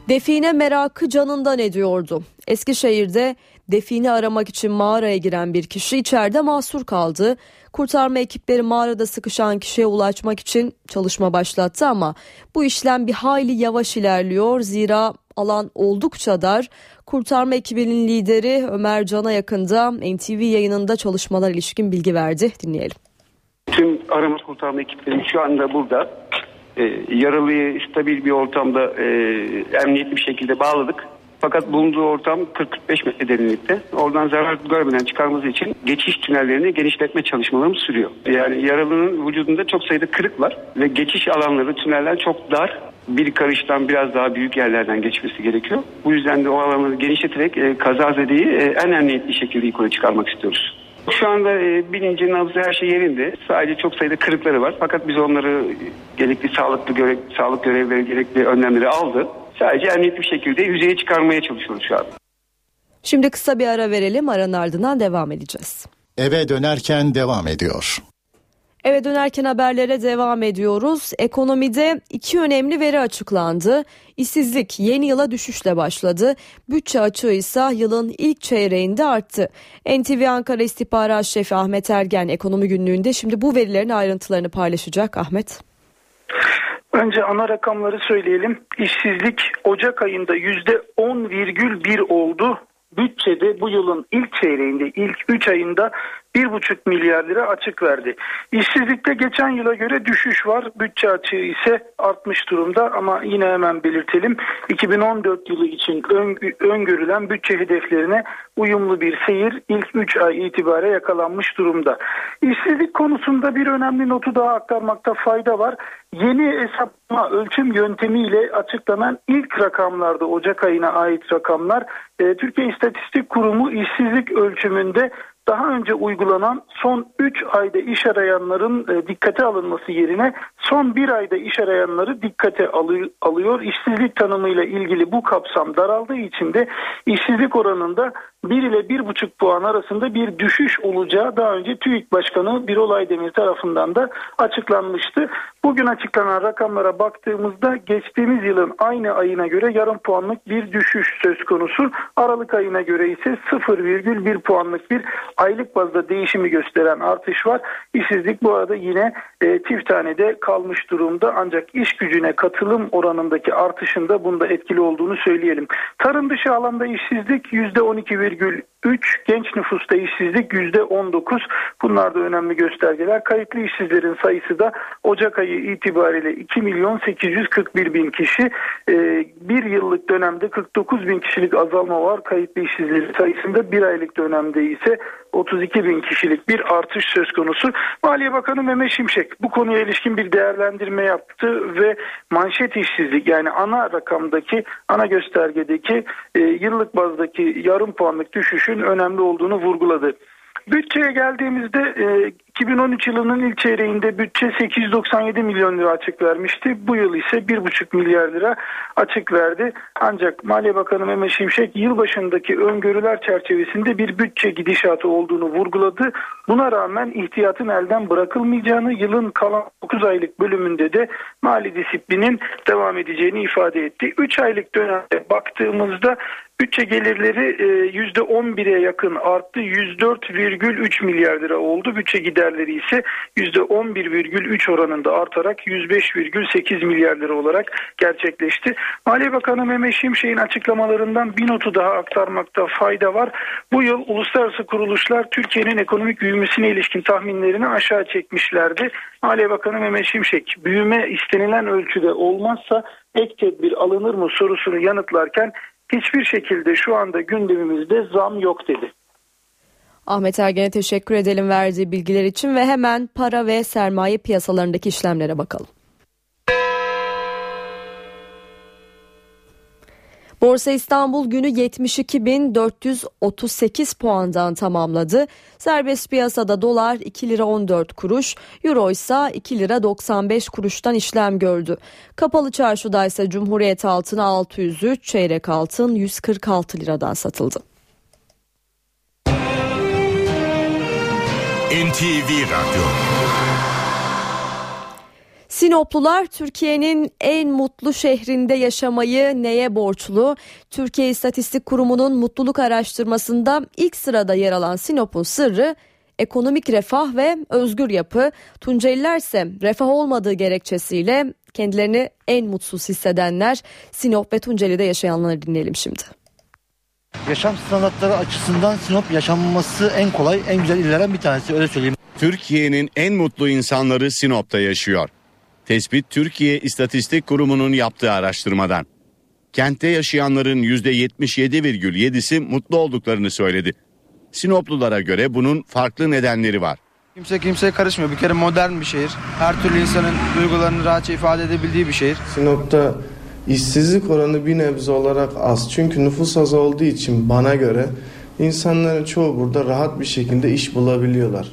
Define merakı canından ediyordu. Eskişehir'de define aramak için mağaraya giren bir kişi içeride mahsur kaldı. Kurtarma ekipleri mağarada sıkışan kişiye ulaşmak için çalışma başlattı ama bu işlem bir hayli yavaş ilerliyor. Zira alan oldukça dar. Kurtarma ekibinin lideri Ömer Can'a yakında NTV yayınında çalışmalar ilişkin bilgi verdi. Dinleyelim. Tüm arama kurtarma ekipleri şu anda burada. E, yaralıyı stabil bir ortamda e, emniyetli bir şekilde bağladık. Fakat bulunduğu ortam 40-45 metre derinlikte. Oradan zarar görmeden çıkarması için geçiş tünellerini genişletme çalışmalarımız sürüyor. Yani yaralının vücudunda çok sayıda kırık var ve geçiş alanları, tüneller çok dar. Bir karıştan biraz daha büyük yerlerden geçmesi gerekiyor. Bu yüzden de o alanları genişleterek e, kazazedeyi e, en emniyetli şekilde yukarı çıkarmak istiyoruz. Şu anda e, bilinci, nabzı her şey yerinde. Sadece çok sayıda kırıkları var. Fakat biz onları gerekli sağlıklı görev, sağlık görevleri gerekli önlemleri aldı. Sadece emniyetli bir şekilde yüzeye çıkarmaya çalışıyoruz şu an. Şimdi kısa bir ara verelim. Aranın ardından devam edeceğiz. Eve dönerken devam ediyor. Eve dönerken haberlere devam ediyoruz. Ekonomide iki önemli veri açıklandı. İşsizlik yeni yıla düşüşle başladı. Bütçe açığı ise yılın ilk çeyreğinde arttı. NTV Ankara İstihbarat Şefi Ahmet Ergen ekonomi günlüğünde şimdi bu verilerin ayrıntılarını paylaşacak. Ahmet. Önce ana rakamları söyleyelim. İşsizlik Ocak ayında %10,1 oldu. Bütçede bu yılın ilk çeyreğinde ilk 3 ayında 1,5 milyar lira açık verdi. İşsizlikte geçen yıla göre düşüş var. Bütçe açığı ise artmış durumda ama yine hemen belirtelim. 2014 yılı için öngörülen bütçe hedeflerine uyumlu bir seyir ilk 3 ay itibariyle yakalanmış durumda. İşsizlik konusunda bir önemli notu daha aktarmakta fayda var. Yeni hesaplama ölçüm yöntemiyle açıklanan ilk rakamlarda Ocak ayına ait rakamlar e, Türkiye İstatistik Kurumu işsizlik ölçümünde daha önce uygulanan son 3 ayda iş arayanların e, dikkate alınması yerine son 1 ayda iş arayanları dikkate alıyor. İşsizlik tanımıyla ilgili bu kapsam daraldığı için de işsizlik oranında 1 ile 1,5 puan arasında bir düşüş olacağı daha önce TÜİK Başkanı Birol Aydemir tarafından da açıklanmıştı. Bugün açıklanan rakamlara baktığımızda geçtiğimiz yılın aynı ayına göre yarım puanlık bir düşüş söz konusu. Aralık ayına göre ise 0,1 puanlık bir aylık bazda değişimi gösteren artış var. İşsizlik bu arada yine e, çift tanede kalmış durumda ancak iş gücüne katılım oranındaki artışında bunda etkili olduğunu söyleyelim. Tarım dışı alanda işsizlik %12,3 genç nüfusta işsizlik %19 bunlar da önemli göstergeler. Kayıtlı işsizlerin sayısı da Ocak ayı itibariyle 2 milyon 841 bin kişi e, bir yıllık dönemde 49 bin kişilik azalma var kayıtlı işsizlerin sayısında bir aylık dönemde ise 32 bin kişilik bir artış söz konusu. Maliye Bakanı Mehmet Şimşek bu konuya ilişkin bir değerlendirme yaptı ve manşet işsizlik yani ana rakamdaki ana göstergedeki e, yıllık bazdaki yarım puanlık düşüşün önemli olduğunu vurguladı. Bütçeye geldiğimizde e, 2013 yılının ilk çeyreğinde bütçe 897 milyon lira açık vermişti. Bu yıl ise 1,5 milyar lira açık verdi. Ancak Maliye Bakanı Mehmet Şimşek yılbaşındaki öngörüler çerçevesinde bir bütçe gidişatı olduğunu vurguladı. Buna rağmen ihtiyatın elden bırakılmayacağını yılın kalan 9 aylık bölümünde de mali disiplinin devam edeceğini ifade etti. 3 aylık dönemde baktığımızda Bütçe gelirleri %11'e yakın arttı. 104,3 milyar lira oldu. Bütçe giderleri ise %11,3 oranında artarak 105,8 milyar lira olarak gerçekleşti. Maliye Bakanı Mehmet Şimşek'in açıklamalarından bir notu daha aktarmakta fayda var. Bu yıl uluslararası kuruluşlar Türkiye'nin ekonomik büyümesine ilişkin tahminlerini aşağı çekmişlerdi. Maliye Bakanı Mehmet Şimşek büyüme istenilen ölçüde olmazsa ek tedbir alınır mı sorusunu yanıtlarken hiçbir şekilde şu anda gündemimizde zam yok dedi. Ahmet Ergen'e teşekkür edelim verdiği bilgiler için ve hemen para ve sermaye piyasalarındaki işlemlere bakalım. Borsa İstanbul günü 72.438 puandan tamamladı. Serbest piyasada dolar 2 lira 14 kuruş, euro ise 2 lira 95 kuruştan işlem gördü. Kapalı çarşıda ise Cumhuriyet altını 603, çeyrek altın 146 liradan satıldı. NTV Radyo Sinoplular Türkiye'nin en mutlu şehrinde yaşamayı neye borçlu? Türkiye İstatistik Kurumu'nun mutluluk araştırmasında ilk sırada yer alan Sinop'un sırrı ekonomik refah ve özgür yapı. Tunceliler ise refah olmadığı gerekçesiyle kendilerini en mutsuz hissedenler Sinop ve Tunceli'de yaşayanları dinleyelim şimdi. Yaşam standartları açısından Sinop yaşanması en kolay, en güzel illerden bir tanesi öyle söyleyeyim. Türkiye'nin en mutlu insanları Sinop'ta yaşıyor. Tespit Türkiye İstatistik Kurumu'nun yaptığı araştırmadan. Kentte yaşayanların %77,7'si mutlu olduklarını söyledi. Sinoplulara göre bunun farklı nedenleri var. Kimse kimseye karışmıyor. Bir kere modern bir şehir. Her türlü insanın duygularını rahatça ifade edebildiği bir şehir. Sinop'ta işsizlik oranı bir nebze olarak az. Çünkü nüfus az olduğu için bana göre insanların çoğu burada rahat bir şekilde iş bulabiliyorlar.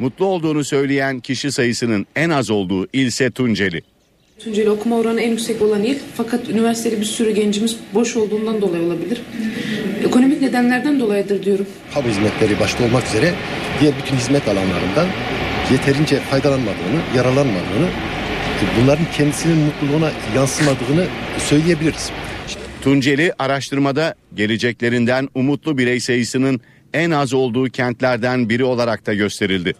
Mutlu olduğunu söyleyen kişi sayısının en az olduğu ilse Tunceli. Tunceli okuma oranı en yüksek olan il fakat üniversitede bir sürü gencimiz boş olduğundan dolayı olabilir. Ekonomik nedenlerden dolayıdır diyorum. Kamu hizmetleri başta olmak üzere diğer bütün hizmet alanlarından yeterince faydalanmadığını, yararlanmadığını, bunların kendisinin mutluluğuna yansımadığını söyleyebiliriz. Tunceli araştırmada geleceklerinden umutlu birey sayısının en az olduğu kentlerden biri olarak da gösterildi.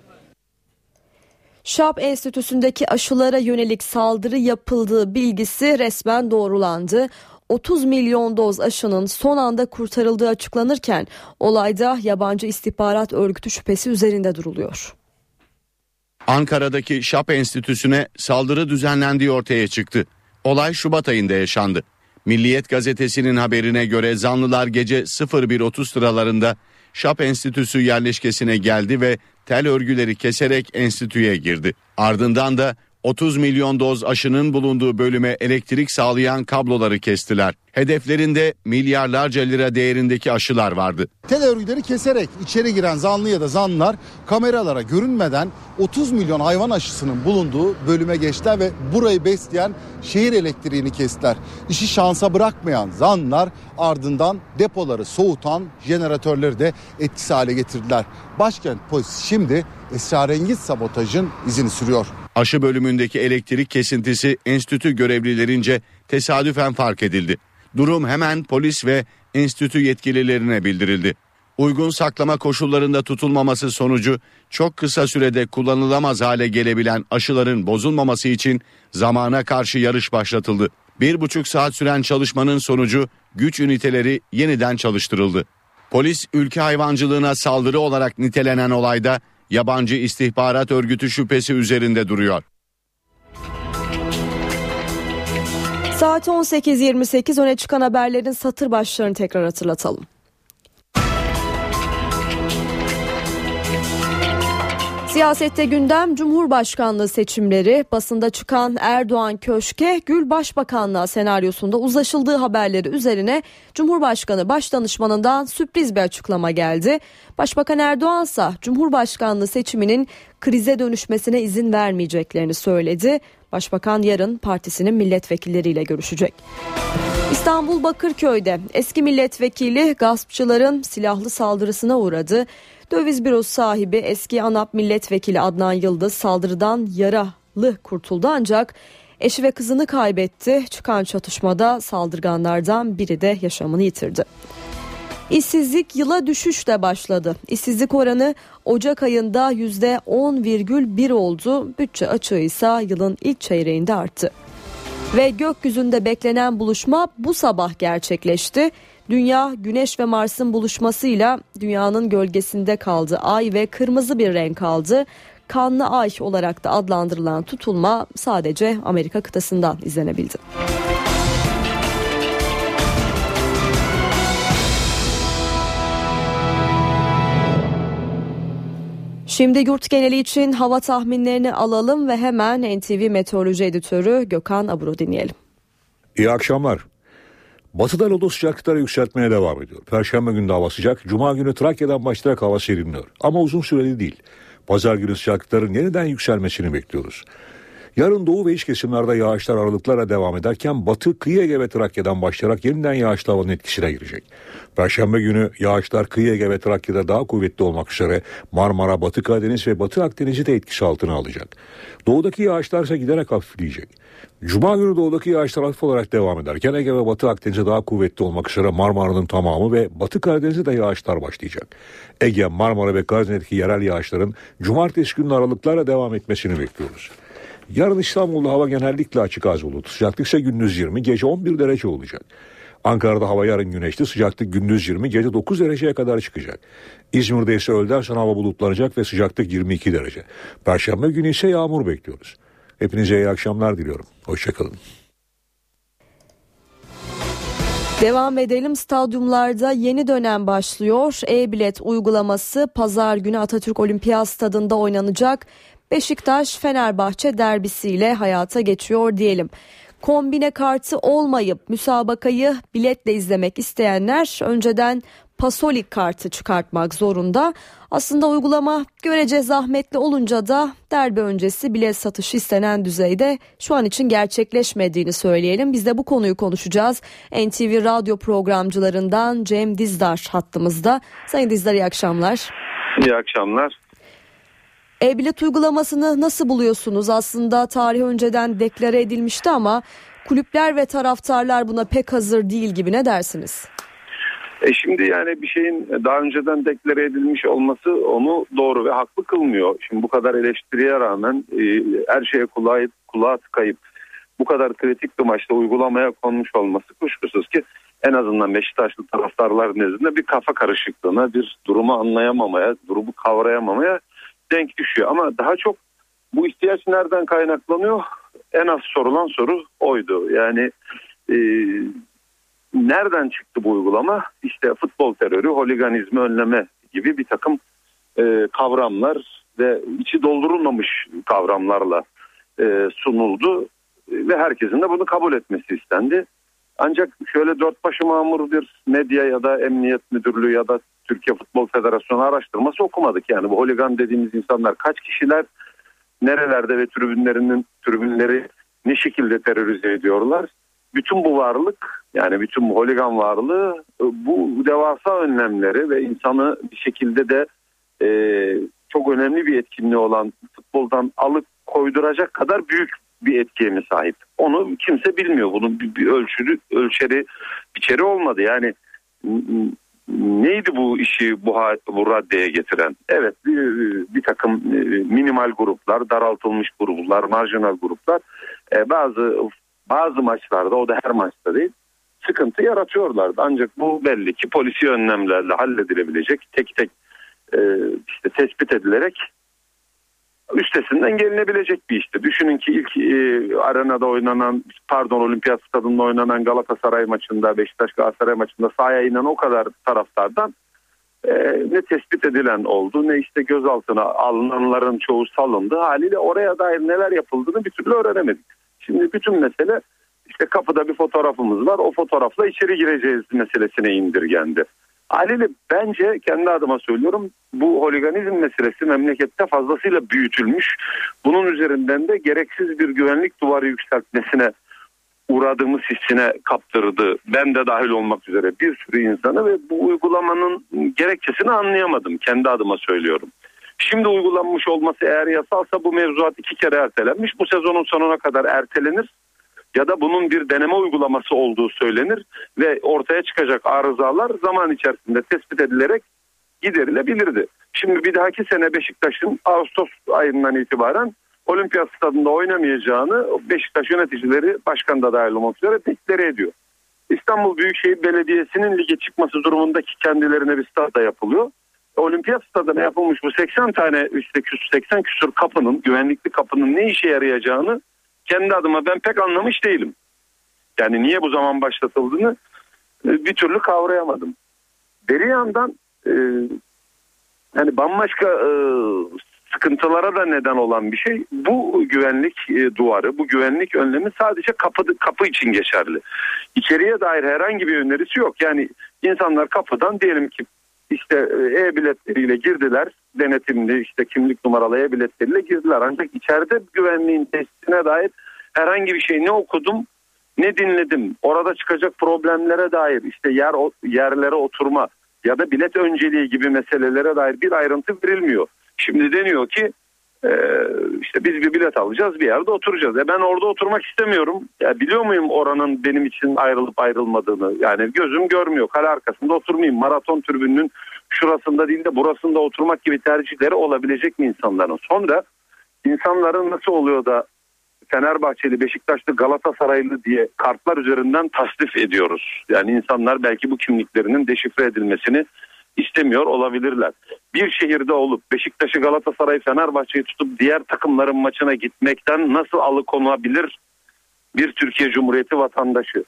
Şap Enstitüsü'ndeki aşılara yönelik saldırı yapıldığı bilgisi resmen doğrulandı. 30 milyon doz aşının son anda kurtarıldığı açıklanırken olayda yabancı istihbarat örgütü şüphesi üzerinde duruluyor. Ankara'daki Şap Enstitüsü'ne saldırı düzenlendiği ortaya çıktı. Olay Şubat ayında yaşandı. Milliyet gazetesinin haberine göre zanlılar gece 01.30 sıralarında Şap Enstitüsü yerleşkesine geldi ve tel örgüleri keserek enstitüye girdi. Ardından da 30 milyon doz aşının bulunduğu bölüme elektrik sağlayan kabloları kestiler. Hedeflerinde milyarlarca lira değerindeki aşılar vardı. Tel örgüleri keserek içeri giren zanlı ya da zanlılar kameralara görünmeden 30 milyon hayvan aşısının bulunduğu bölüme geçtiler ve burayı besleyen şehir elektriğini kestiler. İşi şansa bırakmayan zanlılar ardından depoları soğutan jeneratörleri de etkisiz hale getirdiler. Başkent polisi şimdi esrarengiz sabotajın izini sürüyor. Aşı bölümündeki elektrik kesintisi enstitü görevlilerince tesadüfen fark edildi. Durum hemen polis ve enstitü yetkililerine bildirildi. Uygun saklama koşullarında tutulmaması sonucu çok kısa sürede kullanılamaz hale gelebilen aşıların bozulmaması için zamana karşı yarış başlatıldı. Bir buçuk saat süren çalışmanın sonucu güç üniteleri yeniden çalıştırıldı. Polis ülke hayvancılığına saldırı olarak nitelenen olayda yabancı istihbarat örgütü şüphesi üzerinde duruyor. Saat 18.28 öne çıkan haberlerin satır başlarını tekrar hatırlatalım. Siyasette gündem Cumhurbaşkanlığı seçimleri, basında çıkan Erdoğan Köşke, Gül Başbakanlığa senaryosunda uzlaşıldığı haberleri üzerine Cumhurbaşkanı Başdanışmanından sürpriz bir açıklama geldi. Başbakan Erdoğan ise Cumhurbaşkanlığı seçiminin krize dönüşmesine izin vermeyeceklerini söyledi. Başbakan yarın partisinin milletvekilleriyle görüşecek. İstanbul Bakırköy'de eski milletvekili gaspçıların silahlı saldırısına uğradı. Döviz bürosu sahibi eski ANAP milletvekili Adnan Yıldız saldırıdan yaralı kurtuldu ancak eşi ve kızını kaybetti. Çıkan çatışmada saldırganlardan biri de yaşamını yitirdi. İşsizlik yıla düşüşle başladı. İşsizlik oranı Ocak ayında %10,1 oldu. Bütçe açığı ise yılın ilk çeyreğinde arttı. Ve gökyüzünde beklenen buluşma bu sabah gerçekleşti. Dünya, Güneş ve Mars'ın buluşmasıyla dünyanın gölgesinde kaldı ay ve kırmızı bir renk aldı. Kanlı ay olarak da adlandırılan tutulma sadece Amerika kıtasından izlenebildi. Şimdi yurt geneli için hava tahminlerini alalım ve hemen NTV Meteoroloji Editörü Gökhan Aburo dinleyelim. İyi akşamlar. Batıda lodo sıcaklıkları yükseltmeye devam ediyor. Perşembe günü hava sıcak, cuma günü Trakya'dan başlayarak hava serinliyor. Ama uzun süreli değil. Pazar günü sıcaklıkların yeniden yükselmesini bekliyoruz. Yarın doğu ve iç kesimlerde yağışlar aralıklarla devam ederken batı kıyı Ege ve Trakya'dan başlayarak yeniden yağışlı havanın etkisine girecek. Perşembe günü yağışlar kıyı Ege ve Trakya'da daha kuvvetli olmak üzere Marmara, Batı Karadeniz ve Batı Akdeniz'i de etkisi altına alacak. Doğudaki yağışlar ise giderek hafifleyecek. Cuma günü doğudaki yağışlar hafif olarak devam ederken Ege ve Batı Akdeniz'e daha kuvvetli olmak üzere Marmara'nın tamamı ve Batı Karadeniz'e de yağışlar başlayacak. Ege, Marmara ve Karadeniz'deki yerel yağışların cumartesi günü aralıklarla devam etmesini bekliyoruz. Yarın İstanbul'da hava genellikle açık az bulut. Sıcaklık ise gündüz 20, gece 11 derece olacak. Ankara'da hava yarın güneşli, sıcaklık gündüz 20, gece 9 dereceye kadar çıkacak. İzmir'de ise öğleden sonra hava bulutlanacak ve sıcaklık 22 derece. Perşembe günü ise yağmur bekliyoruz. Hepinize iyi akşamlar diliyorum. Hoşçakalın. Devam edelim. Stadyumlarda yeni dönem başlıyor. E-bilet uygulaması pazar günü Atatürk Olimpiyat Stadında oynanacak. Beşiktaş Fenerbahçe derbisiyle hayata geçiyor diyelim. Kombine kartı olmayıp müsabakayı biletle izlemek isteyenler önceden Pasolik kartı çıkartmak zorunda. Aslında uygulama görece zahmetli olunca da derbi öncesi bilet satışı istenen düzeyde şu an için gerçekleşmediğini söyleyelim. Biz de bu konuyu konuşacağız. NTV radyo programcılarından Cem Dizdar hattımızda. Sayın Dizdar iyi akşamlar. İyi akşamlar. E-bilet uygulamasını nasıl buluyorsunuz? Aslında tarih önceden deklare edilmişti ama kulüpler ve taraftarlar buna pek hazır değil gibi ne dersiniz? E şimdi yani bir şeyin daha önceden deklare edilmiş olması onu doğru ve haklı kılmıyor. Şimdi bu kadar eleştiriye rağmen e, her şeye kulağı, kulağa tıkayıp bu kadar kritik bir maçta uygulamaya konmuş olması kuşkusuz ki en azından Beşiktaşlı taraftarlar nezdinde bir kafa karışıklığına, bir durumu anlayamamaya, durumu kavrayamamaya denk düşüyor. Ama daha çok bu ihtiyaç nereden kaynaklanıyor? En az sorulan soru oydu. Yani e, nereden çıktı bu uygulama? İşte futbol terörü, holiganizmi önleme gibi bir takım e, kavramlar ve içi doldurulmamış kavramlarla e, sunuldu ve herkesin de bunu kabul etmesi istendi. Ancak şöyle dört başı mamur bir medya ya da emniyet müdürlüğü ya da Türkiye Futbol Federasyonu araştırması okumadık. Yani bu holigan dediğimiz insanlar kaç kişiler nerelerde ve tribünlerinin tribünleri ne şekilde terörize ediyorlar? Bütün bu varlık yani bütün bu holigan varlığı bu devasa önlemleri ve insanı bir şekilde de e, çok önemli bir etkinliği olan futboldan alıp koyduracak kadar büyük bir etkiye mi sahip? Onu kimse bilmiyor. Bunun bir, bir ölçülü, ölçeri, biçeri olmadı. Yani neydi bu işi bu, bu raddeye getiren? Evet bir, bir takım e, minimal gruplar, daraltılmış gruplar, marjinal gruplar e, bazı bazı maçlarda o da her maçta değil sıkıntı yaratıyorlardı. Ancak bu belli ki polisi önlemlerle halledilebilecek tek tek e, işte tespit edilerek üstesinden gelinebilecek bir işti. Düşünün ki ilk e, arenada oynanan pardon olimpiyat stadında oynanan Galatasaray maçında Beşiktaş Galatasaray maçında sahaya inen o kadar taraftardan e, ne tespit edilen oldu ne işte gözaltına alınanların çoğu salındı. Haliyle oraya dair neler yapıldığını bir türlü öğrenemedik. Şimdi bütün mesele işte kapıda bir fotoğrafımız var o fotoğrafla içeri gireceğiz meselesine indirgendi. Haliyle bence kendi adıma söylüyorum bu holiganizm meselesi memlekette fazlasıyla büyütülmüş. Bunun üzerinden de gereksiz bir güvenlik duvarı yükseltmesine uğradığımız hissine kaptırdı. Ben de dahil olmak üzere bir sürü insanı ve bu uygulamanın gerekçesini anlayamadım. Kendi adıma söylüyorum. Şimdi uygulanmış olması eğer yasalsa bu mevzuat iki kere ertelenmiş. Bu sezonun sonuna kadar ertelenir ya da bunun bir deneme uygulaması olduğu söylenir ve ortaya çıkacak arızalar zaman içerisinde tespit edilerek giderilebilirdi. Şimdi bir dahaki sene Beşiktaş'ın Ağustos ayından itibaren Olimpiyat stadında oynamayacağını Beşiktaş yöneticileri başkan da dahil olmak üzere deklare ediyor. İstanbul Büyükşehir Belediyesi'nin lige çıkması durumundaki kendilerine bir stadda yapılıyor. Olimpiyat stadına yapılmış bu 80 tane işte 80 küsur kapının güvenlikli kapının ne işe yarayacağını kendi adıma ben pek anlamış değilim. Yani niye bu zaman başlatıldığını e, bir türlü kavrayamadım. Beri yandan e, yani bambaşka e, sıkıntılara da neden olan bir şey bu güvenlik e, duvarı, bu güvenlik önlemi sadece kapı kapı için geçerli. İçeriye dair herhangi bir önerisi yok. Yani insanlar kapıdan diyelim ki işte e, e-biletleriyle girdiler. Denetimli işte kimlik numaralı e-biletleriyle girdiler. Ancak içeride güvenliğin testine dair herhangi bir şey ne okudum ne dinledim. Orada çıkacak problemlere dair işte yer yerlere oturma ya da bilet önceliği gibi meselelere dair bir ayrıntı verilmiyor. Şimdi deniyor ki e, işte biz bir bilet alacağız bir yerde oturacağız. E ben orada oturmak istemiyorum. Ya biliyor muyum oranın benim için ayrılıp ayrılmadığını? Yani gözüm görmüyor. Kale arkasında oturmayayım. Maraton tribününün şurasında değil de burasında oturmak gibi tercihleri olabilecek mi insanların? Sonra insanların nasıl oluyor da Fenerbahçeli, Beşiktaşlı, Galatasaraylı diye kartlar üzerinden tasdif ediyoruz. Yani insanlar belki bu kimliklerinin deşifre edilmesini istemiyor olabilirler. Bir şehirde olup Beşiktaş'ı, Galatasaray, Fenerbahçe'yi tutup diğer takımların maçına gitmekten nasıl alıkonulabilir bir Türkiye Cumhuriyeti vatandaşı?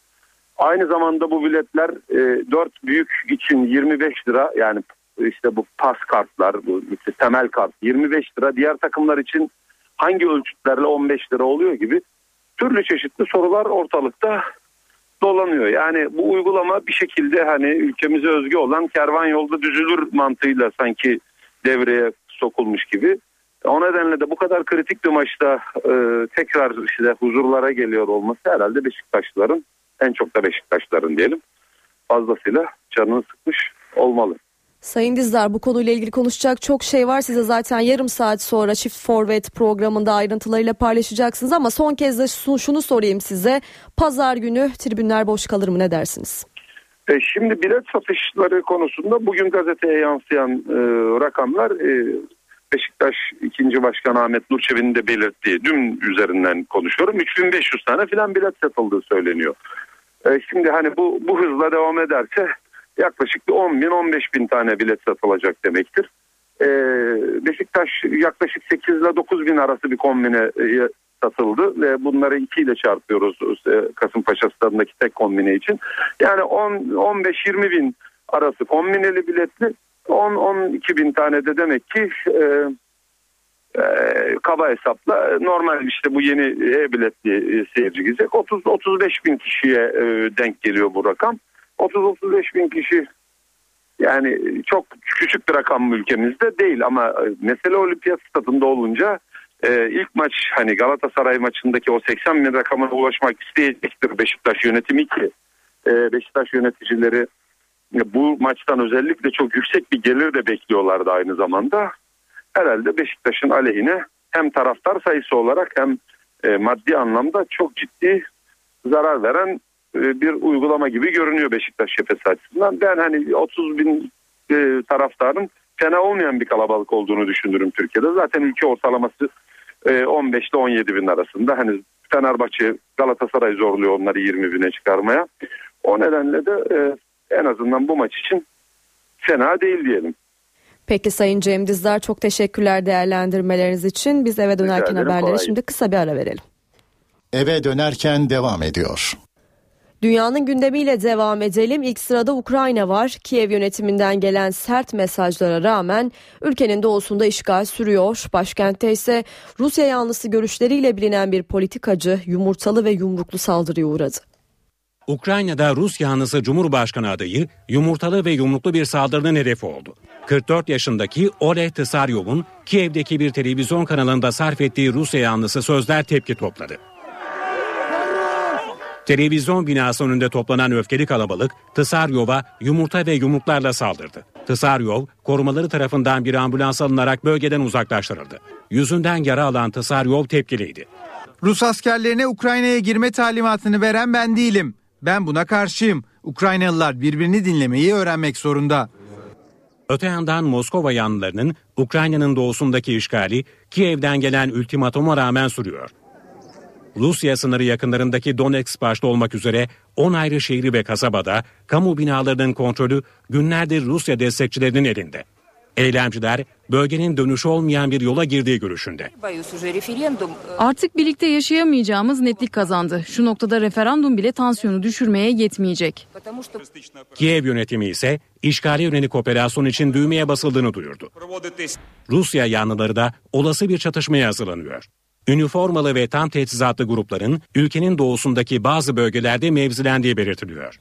Aynı zamanda bu biletler e, 4 büyük için 25 lira yani işte bu pas kartlar, bu işte temel kart 25 lira. Diğer takımlar için hangi ölçütlerle 15 lira oluyor gibi türlü çeşitli sorular ortalıkta dolanıyor. Yani bu uygulama bir şekilde hani ülkemize özgü olan kervan yolda düzülür mantığıyla sanki devreye sokulmuş gibi. O nedenle de bu kadar kritik bir maçta e, tekrar işte huzurlara geliyor olması herhalde Beşiktaşlıların en çok da Beşiktaşların diyelim fazlasıyla canını sıkmış olmalı. Sayın Dizdar bu konuyla ilgili konuşacak çok şey var. Size zaten yarım saat sonra Çift Forvet programında ayrıntılarıyla paylaşacaksınız ama son kez de şunu sorayım size. Pazar günü tribünler boş kalır mı ne dersiniz? E şimdi bilet satışları konusunda bugün gazeteye yansıyan e, rakamlar e, Beşiktaş 2. Başkan Ahmet Nurçevi'nin de belirttiği dün üzerinden konuşuyorum. 3500 tane filan bilet satıldığı söyleniyor. E, şimdi hani bu, bu hızla devam ederse yaklaşık bir 10 bin 15 bin tane bilet satılacak demektir. E, Beşiktaş yaklaşık 8 ile 9 bin arası bir kombine e, satıldı ve bunları 2 ile çarpıyoruz e, Kasımpaşa stadındaki tek kombine için. Yani 15-20 bin arası kombineli biletli 10-12 bin tane de demek ki e, kaba hesapla normal işte bu yeni e-biletli e, seyirci gidecek 30-35 bin kişiye e, denk geliyor bu rakam. 30-35 bin kişi yani çok küçük bir rakam ülkemizde değil ama e, mesele olimpiyat stadında olunca e, ilk maç hani Galatasaray maçındaki o 80 bin rakamına ulaşmak isteyecektir Beşiktaş yönetimi ki e, Beşiktaş yöneticileri e, bu maçtan özellikle çok yüksek bir gelir de bekliyorlardı aynı zamanda. Herhalde Beşiktaş'ın aleyhine hem taraftar sayısı olarak hem e, maddi anlamda çok ciddi zarar veren e, bir uygulama gibi görünüyor Beşiktaş cephesi açısından. Ben hani 30 bin e, taraftarın fena olmayan bir kalabalık olduğunu düşünürüm Türkiye'de. Zaten ülke ortalaması e, 15 ile 17 bin arasında. Hani Fenerbahçe Galatasaray zorluyor onları 20 bine çıkarmaya. O nedenle de en azından bu maç için fena değil diyelim. Peki Sayın Cem Dizdar çok teşekkürler değerlendirmeleriniz için. Biz eve dönerken ederim, haberlere kolay şimdi kısa bir ara verelim. Eve dönerken devam ediyor. Dünyanın gündemiyle devam edelim. İlk sırada Ukrayna var. Kiev yönetiminden gelen sert mesajlara rağmen ülkenin doğusunda işgal sürüyor. Başkentte ise Rusya yanlısı görüşleriyle bilinen bir politikacı yumurtalı ve yumruklu saldırıya uğradı. Ukrayna'da Rus yanlısı Cumhurbaşkanı adayı yumurtalı ve yumruklu bir saldırının hedefi oldu. 44 yaşındaki Oleg Tsaryov'un Kiev'deki bir televizyon kanalında sarf ettiği Rusya yanlısı sözler tepki topladı. Televizyon binası önünde toplanan öfkeli kalabalık Tsaryov'a yumurta ve yumruklarla saldırdı. Tsaryov korumaları tarafından bir ambulans alınarak bölgeden uzaklaştırıldı. Yüzünden yara alan Tsaryov tepkiliydi. Rus askerlerine Ukrayna'ya girme talimatını veren ben değilim. Ben buna karşıyım. Ukraynalılar birbirini dinlemeyi öğrenmek zorunda. Öte yandan Moskova yanlılarının Ukrayna'nın doğusundaki işgali Kiev'den gelen ultimatuma rağmen sürüyor. Rusya sınırı yakınlarındaki Donetsk başta olmak üzere 10 ayrı şehri ve kasabada kamu binalarının kontrolü günlerdir Rusya destekçilerinin elinde. Eylemciler bölgenin dönüşü olmayan bir yola girdiği görüşünde. Artık birlikte yaşayamayacağımız netlik kazandı. Şu noktada referandum bile tansiyonu düşürmeye yetmeyecek. Kiev yönetimi ise işgale yönelik operasyon için düğmeye basıldığını duyurdu. Rusya yanlıları da olası bir çatışmaya hazırlanıyor. Üniformalı ve tam teçhizatlı grupların ülkenin doğusundaki bazı bölgelerde mevzilendiği belirtiliyor.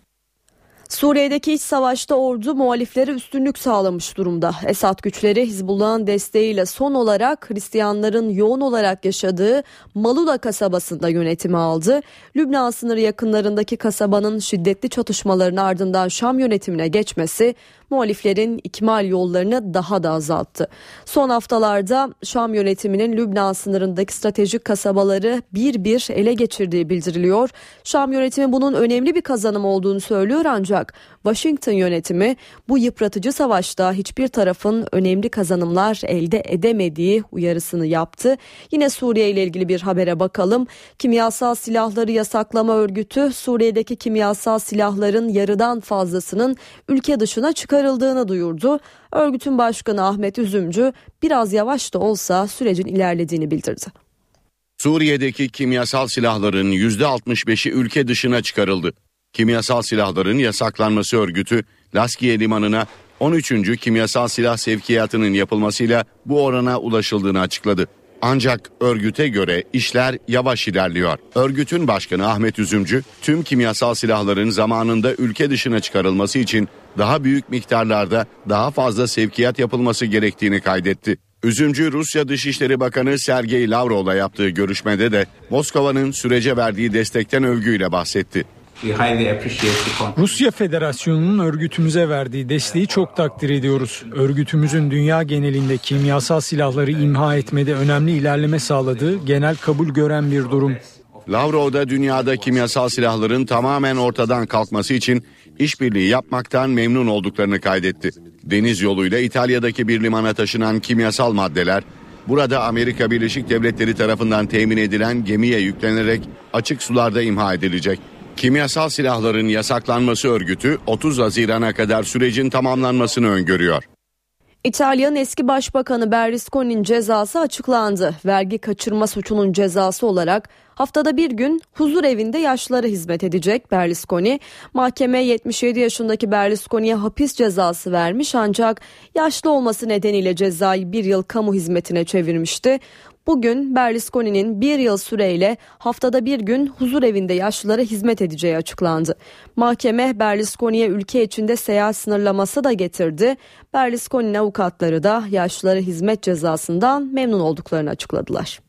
Suriye'deki iç savaşta ordu muhaliflere üstünlük sağlamış durumda. Esad güçleri Hizbullah'ın desteğiyle son olarak Hristiyanların yoğun olarak yaşadığı Malula kasabasında yönetimi aldı. Lübnan sınırı yakınlarındaki kasabanın şiddetli çatışmaların ardından Şam yönetimine geçmesi muhaliflerin ikmal yollarını daha da azalttı. Son haftalarda Şam yönetiminin Lübnan sınırındaki stratejik kasabaları bir bir ele geçirdiği bildiriliyor. Şam yönetimi bunun önemli bir kazanım olduğunu söylüyor ancak Washington yönetimi bu yıpratıcı savaşta hiçbir tarafın önemli kazanımlar elde edemediği uyarısını yaptı. Yine Suriye ile ilgili bir habere bakalım. Kimyasal silahları yasaklama örgütü Suriye'deki kimyasal silahların yarıdan fazlasının ülke dışına çıkarıldığını duyurdu. Örgütün başkanı Ahmet Üzümcü biraz yavaş da olsa sürecin ilerlediğini bildirdi. Suriye'deki kimyasal silahların %65'i ülke dışına çıkarıldı. Kimyasal silahların yasaklanması örgütü Laskiye limanına 13. kimyasal silah sevkiyatının yapılmasıyla bu orana ulaşıldığını açıkladı. Ancak örgüte göre işler yavaş ilerliyor. Örgütün başkanı Ahmet Üzümcü tüm kimyasal silahların zamanında ülke dışına çıkarılması için daha büyük miktarlarda daha fazla sevkiyat yapılması gerektiğini kaydetti. Üzümcü Rusya Dışişleri Bakanı Sergey Lavrov'la yaptığı görüşmede de Moskova'nın sürece verdiği destekten övgüyle bahsetti. Rusya Federasyonu'nun örgütümüze verdiği desteği çok takdir ediyoruz. Örgütümüzün dünya genelinde kimyasal silahları imha etmede önemli ilerleme sağladığı genel kabul gören bir durum. Lavrov da dünyada kimyasal silahların tamamen ortadan kalkması için işbirliği yapmaktan memnun olduklarını kaydetti. Deniz yoluyla İtalya'daki bir limana taşınan kimyasal maddeler burada Amerika Birleşik Devletleri tarafından temin edilen gemiye yüklenerek açık sularda imha edilecek. Kimyasal silahların yasaklanması örgütü 30 Haziran'a kadar sürecin tamamlanmasını öngörüyor. İtalya'nın eski başbakanı Berlusconi'nin cezası açıklandı. Vergi kaçırma suçunun cezası olarak haftada bir gün huzur evinde yaşlılara hizmet edecek Berlusconi. Mahkeme 77 yaşındaki Berlusconi'ye hapis cezası vermiş ancak yaşlı olması nedeniyle cezayı bir yıl kamu hizmetine çevirmişti. Bugün Berlusconi'nin bir yıl süreyle haftada bir gün huzur evinde yaşlılara hizmet edeceği açıklandı. Mahkeme Berlusconi'ye ülke içinde seyahat sınırlaması da getirdi. Berlusconi'nin avukatları da yaşlılara hizmet cezasından memnun olduklarını açıkladılar.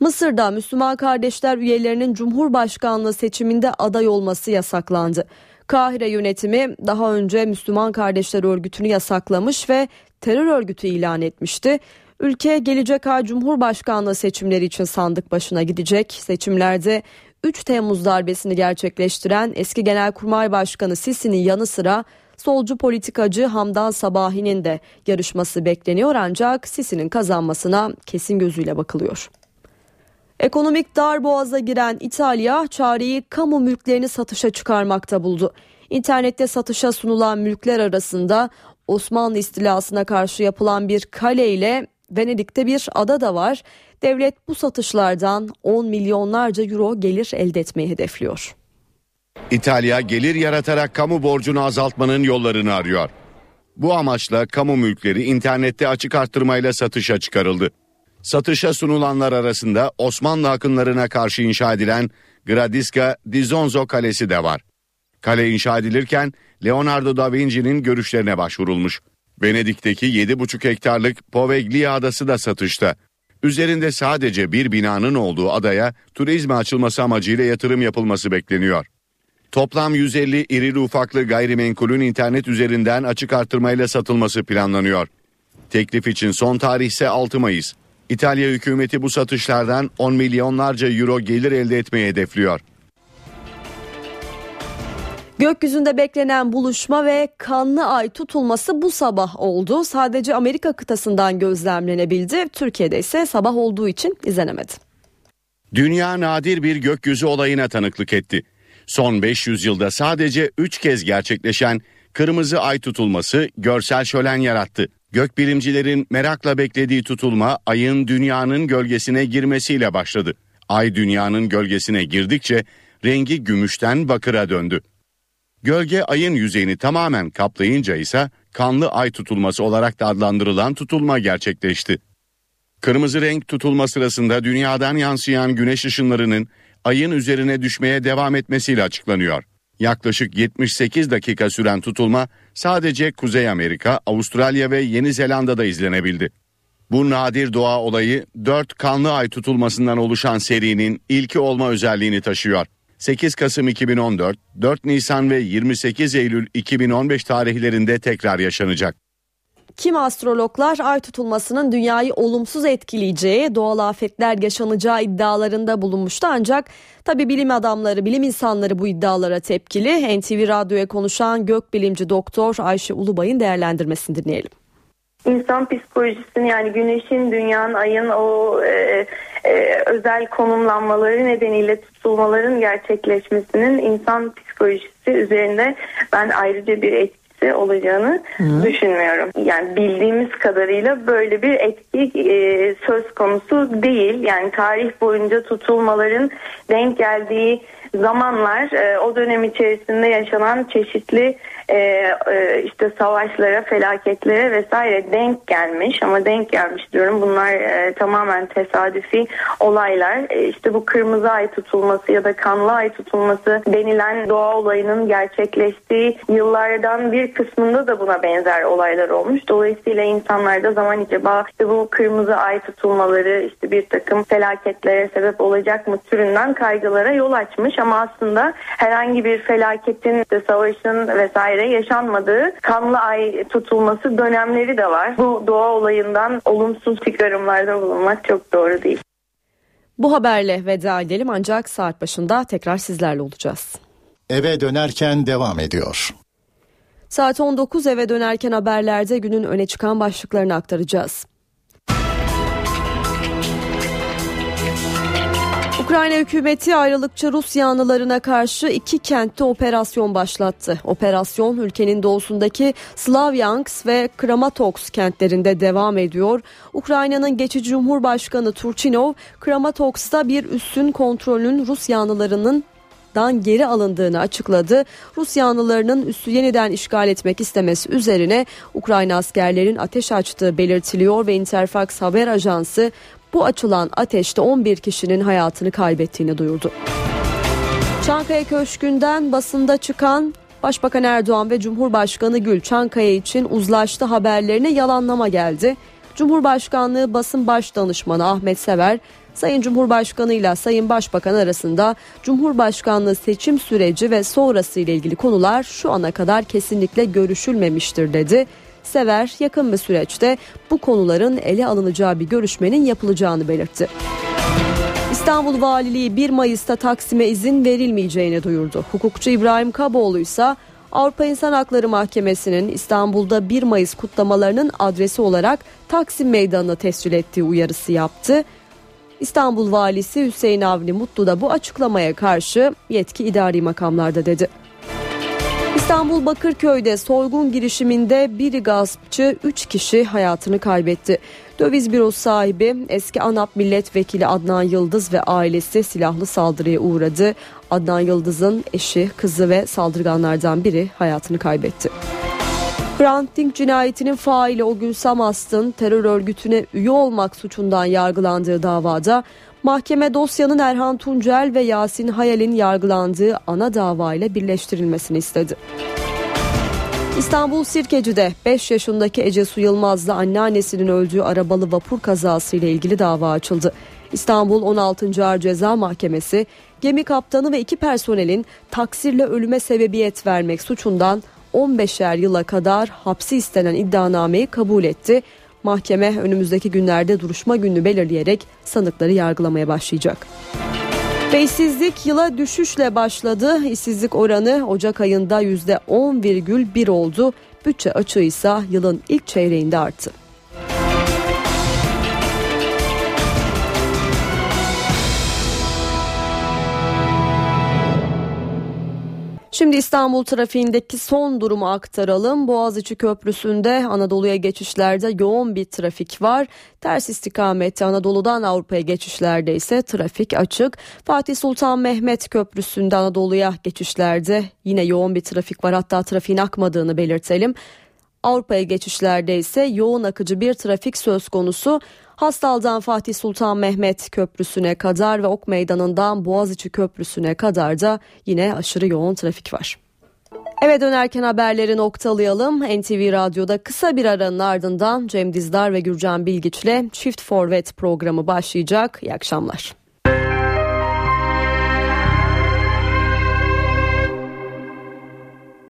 Mısır'da Müslüman kardeşler üyelerinin Cumhurbaşkanlığı seçiminde aday olması yasaklandı. Kahire yönetimi daha önce Müslüman Kardeşler Örgütü'nü yasaklamış ve terör örgütü ilan etmişti. Ülke gelecek ay Cumhurbaşkanlığı seçimleri için sandık başına gidecek. Seçimlerde 3 Temmuz darbesini gerçekleştiren eski Genelkurmay Başkanı Sisi'nin yanı sıra solcu politikacı Hamdan Sabahi'nin de yarışması bekleniyor ancak Sisi'nin kazanmasına kesin gözüyle bakılıyor. Ekonomik darboğaza giren İtalya çareyi kamu mülklerini satışa çıkarmakta buldu. İnternette satışa sunulan mülkler arasında Osmanlı istilasına karşı yapılan bir kale ile Venedik'te bir ada da var. Devlet bu satışlardan 10 milyonlarca euro gelir elde etmeyi hedefliyor. İtalya gelir yaratarak kamu borcunu azaltmanın yollarını arıyor. Bu amaçla kamu mülkleri internette açık arttırmayla satışa çıkarıldı. Satışa sunulanlar arasında Osmanlı akınlarına karşı inşa edilen Gradiska di Zonzo Kalesi de var. Kale inşa edilirken Leonardo da Vinci'nin görüşlerine başvurulmuş. Venedik'teki 7,5 hektarlık Poveglia adası da satışta. Üzerinde sadece bir binanın olduğu adaya turizme açılması amacıyla yatırım yapılması bekleniyor. Toplam 150 irili ufaklı gayrimenkulün internet üzerinden açık artırmayla satılması planlanıyor. Teklif için son tarih ise 6 Mayıs. İtalya hükümeti bu satışlardan 10 milyonlarca euro gelir elde etmeyi hedefliyor. Gökyüzünde beklenen buluşma ve kanlı ay tutulması bu sabah oldu. Sadece Amerika kıtasından gözlemlenebildi. Türkiye'de ise sabah olduğu için izlenemedi. Dünya nadir bir gökyüzü olayına tanıklık etti. Son 500 yılda sadece 3 kez gerçekleşen kırmızı ay tutulması görsel şölen yarattı. Gökbilimcilerin merakla beklediği tutulma ayın dünyanın gölgesine girmesiyle başladı. Ay dünyanın gölgesine girdikçe rengi gümüşten bakıra döndü. Gölge ayın yüzeyini tamamen kaplayınca ise kanlı ay tutulması olarak da adlandırılan tutulma gerçekleşti. Kırmızı renk tutulma sırasında dünyadan yansıyan güneş ışınlarının ayın üzerine düşmeye devam etmesiyle açıklanıyor. Yaklaşık 78 dakika süren tutulma sadece Kuzey Amerika, Avustralya ve Yeni Zelanda'da izlenebildi. Bu nadir doğa olayı 4 kanlı ay tutulmasından oluşan serinin ilki olma özelliğini taşıyor. 8 Kasım 2014, 4 Nisan ve 28 Eylül 2015 tarihlerinde tekrar yaşanacak. Kim astrologlar ay tutulmasının dünyayı olumsuz etkileyeceği, doğal afetler yaşanacağı iddialarında bulunmuştu ancak tabi bilim adamları, bilim insanları bu iddialara tepkili. NTV Radyo'ya konuşan gökbilimci doktor Ayşe Ulubay'ın değerlendirmesini dinleyelim. İnsan psikolojisini yani güneşin, dünyanın, ayın o e, e, özel konumlanmaları nedeniyle tutulmaların gerçekleşmesinin insan psikolojisi üzerinde ben ayrıca bir etki olacağını Hı. düşünmüyorum. Yani bildiğimiz kadarıyla böyle bir etki e, söz konusu değil. Yani tarih boyunca tutulmaların denk geldiği zamanlar e, o dönem içerisinde yaşanan çeşitli e, e, işte savaşlara, felaketlere vesaire denk gelmiş ama denk gelmiş diyorum. Bunlar e, tamamen tesadüfi olaylar. E, işte bu kırmızı ay tutulması ya da kanlı ay tutulması denilen doğa olayının gerçekleştiği yıllardan bir kısmında da buna benzer olaylar olmuş. Dolayısıyla insanlarda zaman acaba işte bu kırmızı ay tutulmaları işte bir takım felaketlere sebep olacak mı türünden kaygılara yol açmış ama aslında herhangi bir felaketin, işte savaşın vesaire yaşanmadığı kanlı ay tutulması dönemleri de var. Bu doğa olayından olumsuz çıkarımlarda bulunmak çok doğru değil. Bu haberle veda edelim ancak saat başında tekrar sizlerle olacağız. Eve dönerken devam ediyor. Saat 19 eve dönerken haberlerde günün öne çıkan başlıklarını aktaracağız. Ukrayna hükümeti ayrılıkçı Rus yanlılarına karşı iki kentte operasyon başlattı. Operasyon ülkenin doğusundaki Slavyansk ve Kramatorsk kentlerinde devam ediyor. Ukrayna'nın geçici Cumhurbaşkanı Turchinov, Kramatorsk'ta bir üssün kontrolünün Rus yanlılarının dan geri alındığını açıkladı. Rus yanlılarının üssü yeniden işgal etmek istemesi üzerine Ukrayna askerlerin ateş açtığı belirtiliyor ve Interfax haber ajansı bu açılan ateşte 11 kişinin hayatını kaybettiğini duyurdu. Çankaya Köşkü'nden basında çıkan Başbakan Erdoğan ve Cumhurbaşkanı Gül Çankaya için uzlaştı haberlerine yalanlama geldi. Cumhurbaşkanlığı basın baş danışmanı Ahmet Sever, Sayın Cumhurbaşkanı ile Sayın Başbakan arasında Cumhurbaşkanlığı seçim süreci ve sonrası ile ilgili konular şu ana kadar kesinlikle görüşülmemiştir dedi. Sever yakın bir süreçte bu konuların ele alınacağı bir görüşmenin yapılacağını belirtti. İstanbul Valiliği 1 Mayıs'ta Taksim'e izin verilmeyeceğini duyurdu. Hukukçu İbrahim Kaboğlu ise Avrupa İnsan Hakları Mahkemesi'nin İstanbul'da 1 Mayıs kutlamalarının adresi olarak Taksim Meydanı'na tescil ettiği uyarısı yaptı. İstanbul Valisi Hüseyin Avni Mutlu da bu açıklamaya karşı yetki idari makamlarda dedi. İstanbul Bakırköy'de soygun girişiminde bir gaspçı 3 kişi hayatını kaybetti. Döviz bürosu sahibi eski ANAP milletvekili Adnan Yıldız ve ailesi silahlı saldırıya uğradı. Adnan Yıldız'ın eşi, kızı ve saldırganlardan biri hayatını kaybetti. Hrant Dink cinayetinin faili o gün Samast'ın terör örgütüne üye olmak suçundan yargılandığı davada mahkeme dosyanın Erhan Tuncel ve Yasin Hayal'in yargılandığı ana davayla birleştirilmesini istedi. İstanbul Sirkeci'de 5 yaşındaki Ece Su Yılmaz'la anneannesinin öldüğü arabalı vapur kazası ile ilgili dava açıldı. İstanbul 16. Ağır Ceza Mahkemesi gemi kaptanı ve iki personelin taksirle ölüme sebebiyet vermek suçundan 15'er yıla kadar hapsi istenen iddianameyi kabul etti. Mahkeme önümüzdeki günlerde duruşma gününü belirleyerek sanıkları yargılamaya başlayacak. Ve işsizlik yıla düşüşle başladı. İşsizlik oranı Ocak ayında %10,1 oldu. Bütçe açığı ise yılın ilk çeyreğinde arttı. Şimdi İstanbul trafiğindeki son durumu aktaralım. Boğaziçi Köprüsü'nde Anadolu'ya geçişlerde yoğun bir trafik var. Ters istikamette Anadolu'dan Avrupa'ya geçişlerde ise trafik açık. Fatih Sultan Mehmet Köprüsü'nde Anadolu'ya geçişlerde yine yoğun bir trafik var. Hatta trafiğin akmadığını belirtelim. Avrupa'ya geçişlerde ise yoğun akıcı bir trafik söz konusu. Hastal'dan Fatih Sultan Mehmet Köprüsü'ne kadar ve Ok Meydanı'ndan Boğaziçi Köprüsü'ne kadar da yine aşırı yoğun trafik var. Eve dönerken haberleri noktalayalım. NTV Radyo'da kısa bir aranın ardından Cem Dizdar ve Gürcan Bilgiç'le Çift Forvet programı başlayacak. İyi akşamlar.